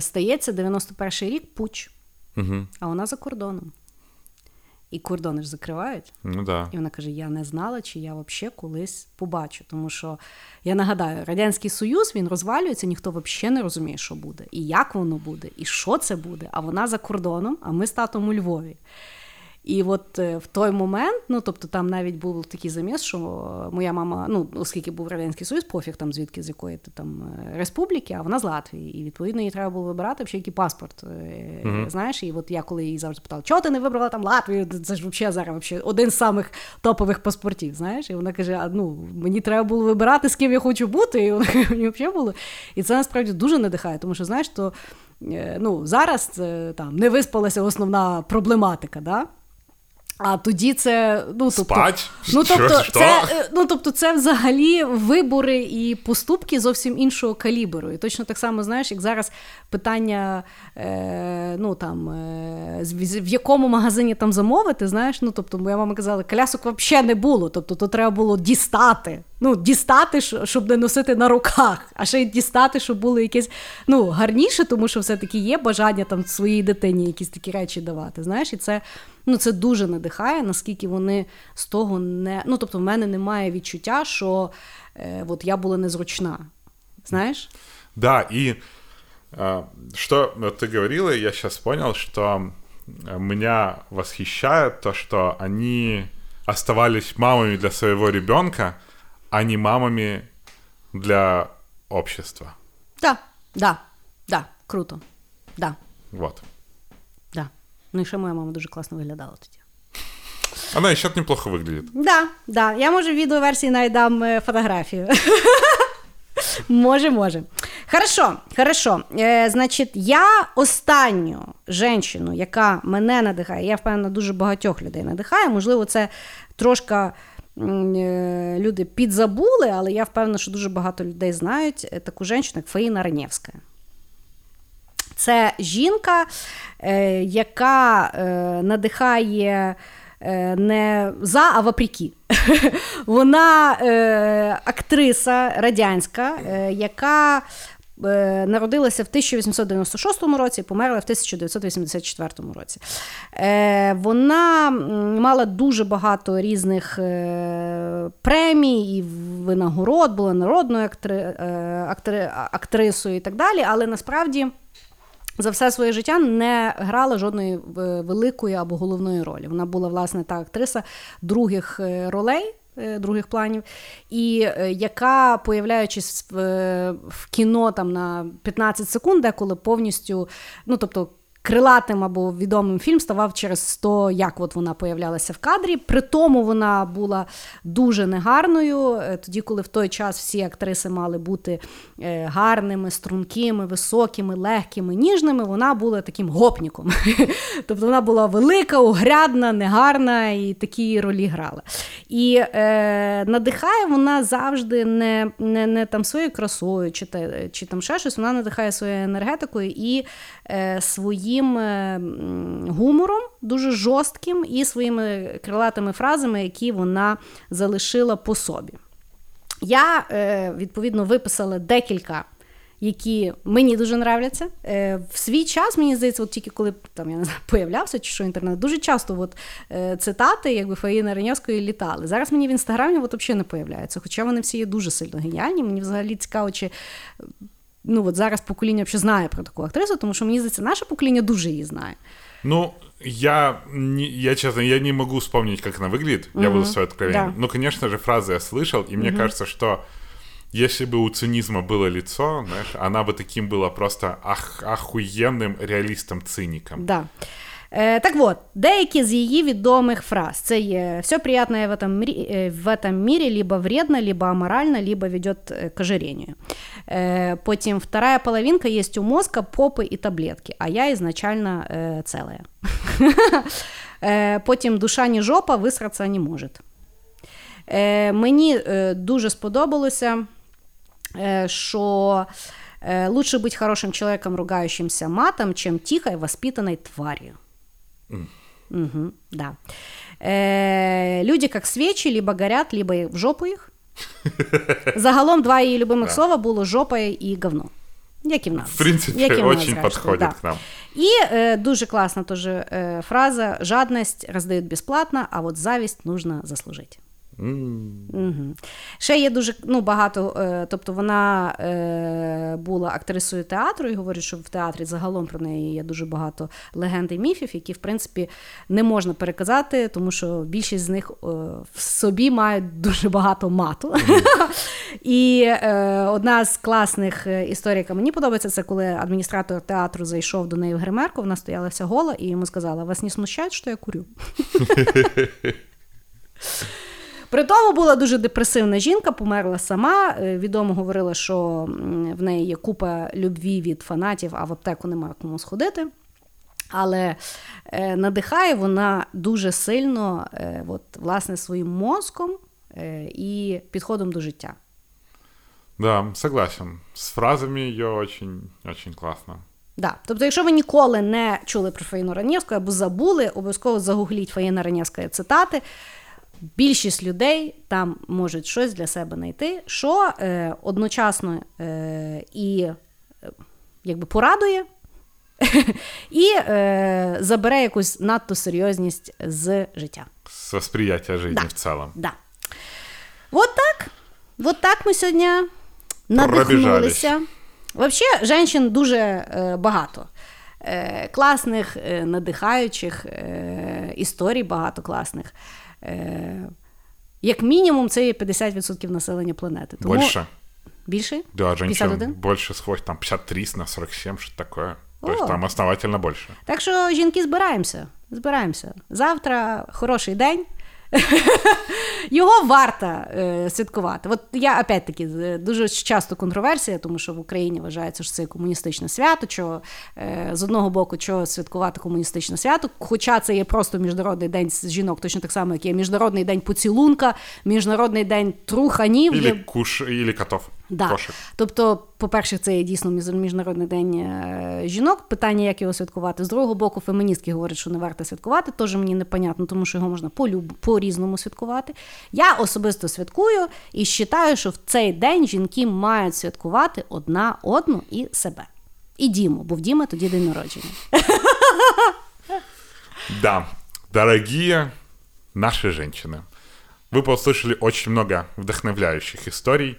стається 91-й рік пуч, угу. а вона за кордоном. І кордони ж закривають. Ну да. І вона каже: Я не знала, чи я взагалі колись побачу. Тому що я нагадаю, Радянський Союз він розвалюється, ніхто взагалі не розуміє, що буде, і як воно буде, і що це буде. А вона за кордоном, а ми з татом у Львові. І от е, в той момент, ну тобто там навіть був такий заміс, що моя мама, ну оскільки був Радянський Союз, пофіг там звідки з якої ти там е, республіки, а вона з Латвії. І відповідно їй треба було вибирати взагалі який паспорт. е, Знаєш, і от я коли її завжди питала, чого ти не вибрала там Латвію? Це ж взагалі зараз вообще один з самих топових паспортів. Знаєш, і вона каже: а ну мені треба було вибирати, з ким я хочу бути. І вона каже, мені взагалі було. І це насправді дуже надихає, тому що знаєш, то е, ну зараз там не виспалася основна проблематика. Да? А тоді це ну тобто, Спать? ну тобто, Що? це е, ну тобто, це взагалі вибори і поступки зовсім іншого калібру. І точно так само знаєш, як зараз питання, е, ну там е, в якому магазині там замовити, знаєш, ну тобто, моя мама казала, колясок взагалі не було. Тобто, то треба було дістати. Ну, дістати, щоб не носити на руках, а ще й дістати, щоб було якесь ну, гарніше, тому що все-таки є бажання там своїй дитині якісь такі речі давати. Знаєш, і це, ну, це дуже надихає, наскільки вони з того не. Ну, тобто, в мене немає відчуття, що е, от я була незручна. Знаєш? Да, и э, что вот ты говорила, я сейчас понял, что э, меня восхищает то, что они оставались мамами для своего ребенка, а не мамами для общества. Так, да, да, круто. Да, Вот. Ну і ще моя мама дуже класно виглядала тоді. Она сейчас неплохо выглядит. Да, да. Я може в відеоверсії навіть дам е, фотографію. Може, може. Хорошо, хорошо. Е, значить, я останню жінку, яка мене надихає, я впевнена, дуже багатьох людей надихає. Можливо, це трошки е, люди підзабули, але я впевнена, що дуже багато людей знають е, таку жінку, як Фаїна Ранєвська. Це жінка, е, яка е, надихає е, не за, а вопреки. Вона е, актриса радянська, е, яка е, народилася в 1896 році, померла в 1984 році. Е, вона мала дуже багато різних е, премій і винагород, була народною актри, актри, актрисою і так далі, але насправді. За все своє життя не грала жодної е, великої або головної ролі. Вона була, власне, та актриса других е, ролей, е, других планів, і яка, появляючись в, в кіно там на 15 секунд, деколи повністю, ну тобто. Крилатим або відомим фільм ставав через то, як от вона появлялася в кадрі. При тому вона була дуже негарною. Е, Тоді, коли в той час всі актриси мали бути е, гарними, стрункими, високими, легкими, ніжними, вона була таким гопніком. Тобто вона була велика, огрядна, негарна і такі ролі грала. І е, надихає вона завжди не, не, не там своєю красою чи, те, чи там ще щось, вона надихає своєю енергетикою і своїм е, гумором, дуже жорстким, і своїми крилатими фразами, які вона залишила по собі. Я, е, відповідно, виписала декілька. Які мені дуже нравляться. Е, в свій час, мені здається, от тільки коли там я не знаю, появлявся чи що інтернет, дуже часто от, е, цитати, якби Фаїни Ренявської літали. Зараз мені в інстаграмі от, взагалі не появляються, хоча вони всі є дуже сильно геніальні. Мені взагалі цікаво, чи ну, от зараз покоління взагалі знає про таку актрису, тому що мені здається, наше покоління дуже її знає. Ну, я, не, я честно, я не могу вспомнить, как она выглядит. Я буду своей откровенен. Да. Ну, конечно же, фразы я слышал, и мне кажется, что если бы у цинизма было лицо, знаешь, она бы таким была просто ах, охуенным реалистом-циником. Да. Е, так от, деякі з її відомих фраз. Це є «все приятное в этом, мире, э, в этом мире либо вредно, либо аморально, либо ведет э, к ожирению. Е, потім вторая половинка есть у мозга, попы и таблетки, а я изначально е, целая. Е, потім душа ні жопа, висратися не може. Е, мені е, дуже сподобалося, е, що е, лучше быть хорошим человеком, ругающимся матом, чем тихой, воспитанной тварью. Мгм, да. Е, люди як свічі, либо горять, либо в жопу їх. Загалом два її любимих слова було жопа і говно. Як і в нас. В принципе, Як і в нас, очень зрештою, подходит да. к нам. І е, дуже класна теж е, фраза: жадність роздають безплатно, а от завість нужно заслужити. Угу. Ще є дуже ну, багато, е, тобто вона е, була актрисою театру, і говорять, що в театрі загалом про неї є дуже багато легенд і міфів, які, в принципі, не можна переказати, тому що більшість з них е, в собі мають дуже багато мату. І е, одна з класних е, історій, яка мені подобається, це коли адміністратор театру зайшов до неї в гримерку, вона стояла вся гола, і йому сказала: Вас не смущає, що я курю? При тому була дуже депресивна жінка, померла сама. Е, Відомо говорила, що в неї є купа любві від фанатів, а в аптеку немає кому сходити. Але е, надихає вона дуже сильно, е, от, власне, своїм мозком е, і підходом до життя. Да, согласен. С фразами ее очень, очень классно. Да. Тобто, якщо ви ніколи не чули про Фаїну Ранєвську або забули, обов'язково загугліть Фаїна Ранєвська цитати. Більшість людей там можуть щось для себе знайти, що е, одночасно е, і е, якби порадує, і е, забере якусь надто серйозність з життя. С восприятия жизни Да. в целом. Да. Вот так. Вот так ми сьогодні надихнулися. Взагалі, жінок дуже е, багато. Е, класних, е, надихаючих е, історій багато класних. Е, як мінімум, це є 50% населення планети. Тому... Больше. Більше? Да, женщин 51? больше сходит, там 53 на 47, що такое. Тобто там основательно більше. Так що жінки збираємося. Збираємося. Завтра хороший день. Його варто е, святкувати. От я опять-таки дуже часто контроверсія, тому що в Україні вважається, що це комуністичне свято. Що е, з одного боку, що святкувати комуністичне свято, хоча це є просто міжнародний день жінок, точно так само, як є міжнародний день поцілунка, міжнародний день труханів. Ілі куш, ілі котов. Да. Тобто, по-перше, це є дійсно міжнародний день е, жінок. Питання, як його святкувати. З другого боку, феміністки говорять, що не варто святкувати. Теж мені непонятно, тому що його можна по-люб- по-різному святкувати. Я особисто святкую і вважаю, що в цей день жінки мають святкувати одна одну і себе. І Діму, бо в Діми тоді день народження. Да, дорогие наши женщины, вы послушали очень много вдохновляющих историй.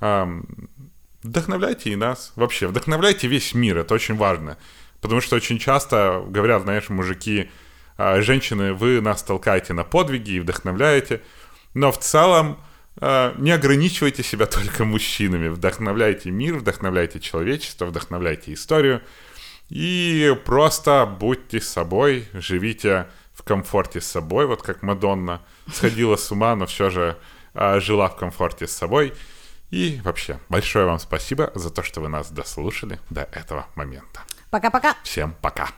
Вдохновляйте и нас. Вообще, вдохновляйте весь мир, это очень важно. Потому что очень часто говорят, знаешь, мужики, а, женщины, вы нас толкаете на подвиги и вдохновляете. Но в целом а, не ограничивайте себя только мужчинами. Вдохновляйте мир, вдохновляйте человечество, вдохновляйте историю. И просто будьте собой, живите в комфорте с собой, вот как Мадонна сходила с ума, но все же а, жила в комфорте с собой. И вообще, большое вам спасибо за то, что вы нас дослушали до этого момента. Пока-пока. Всем пока.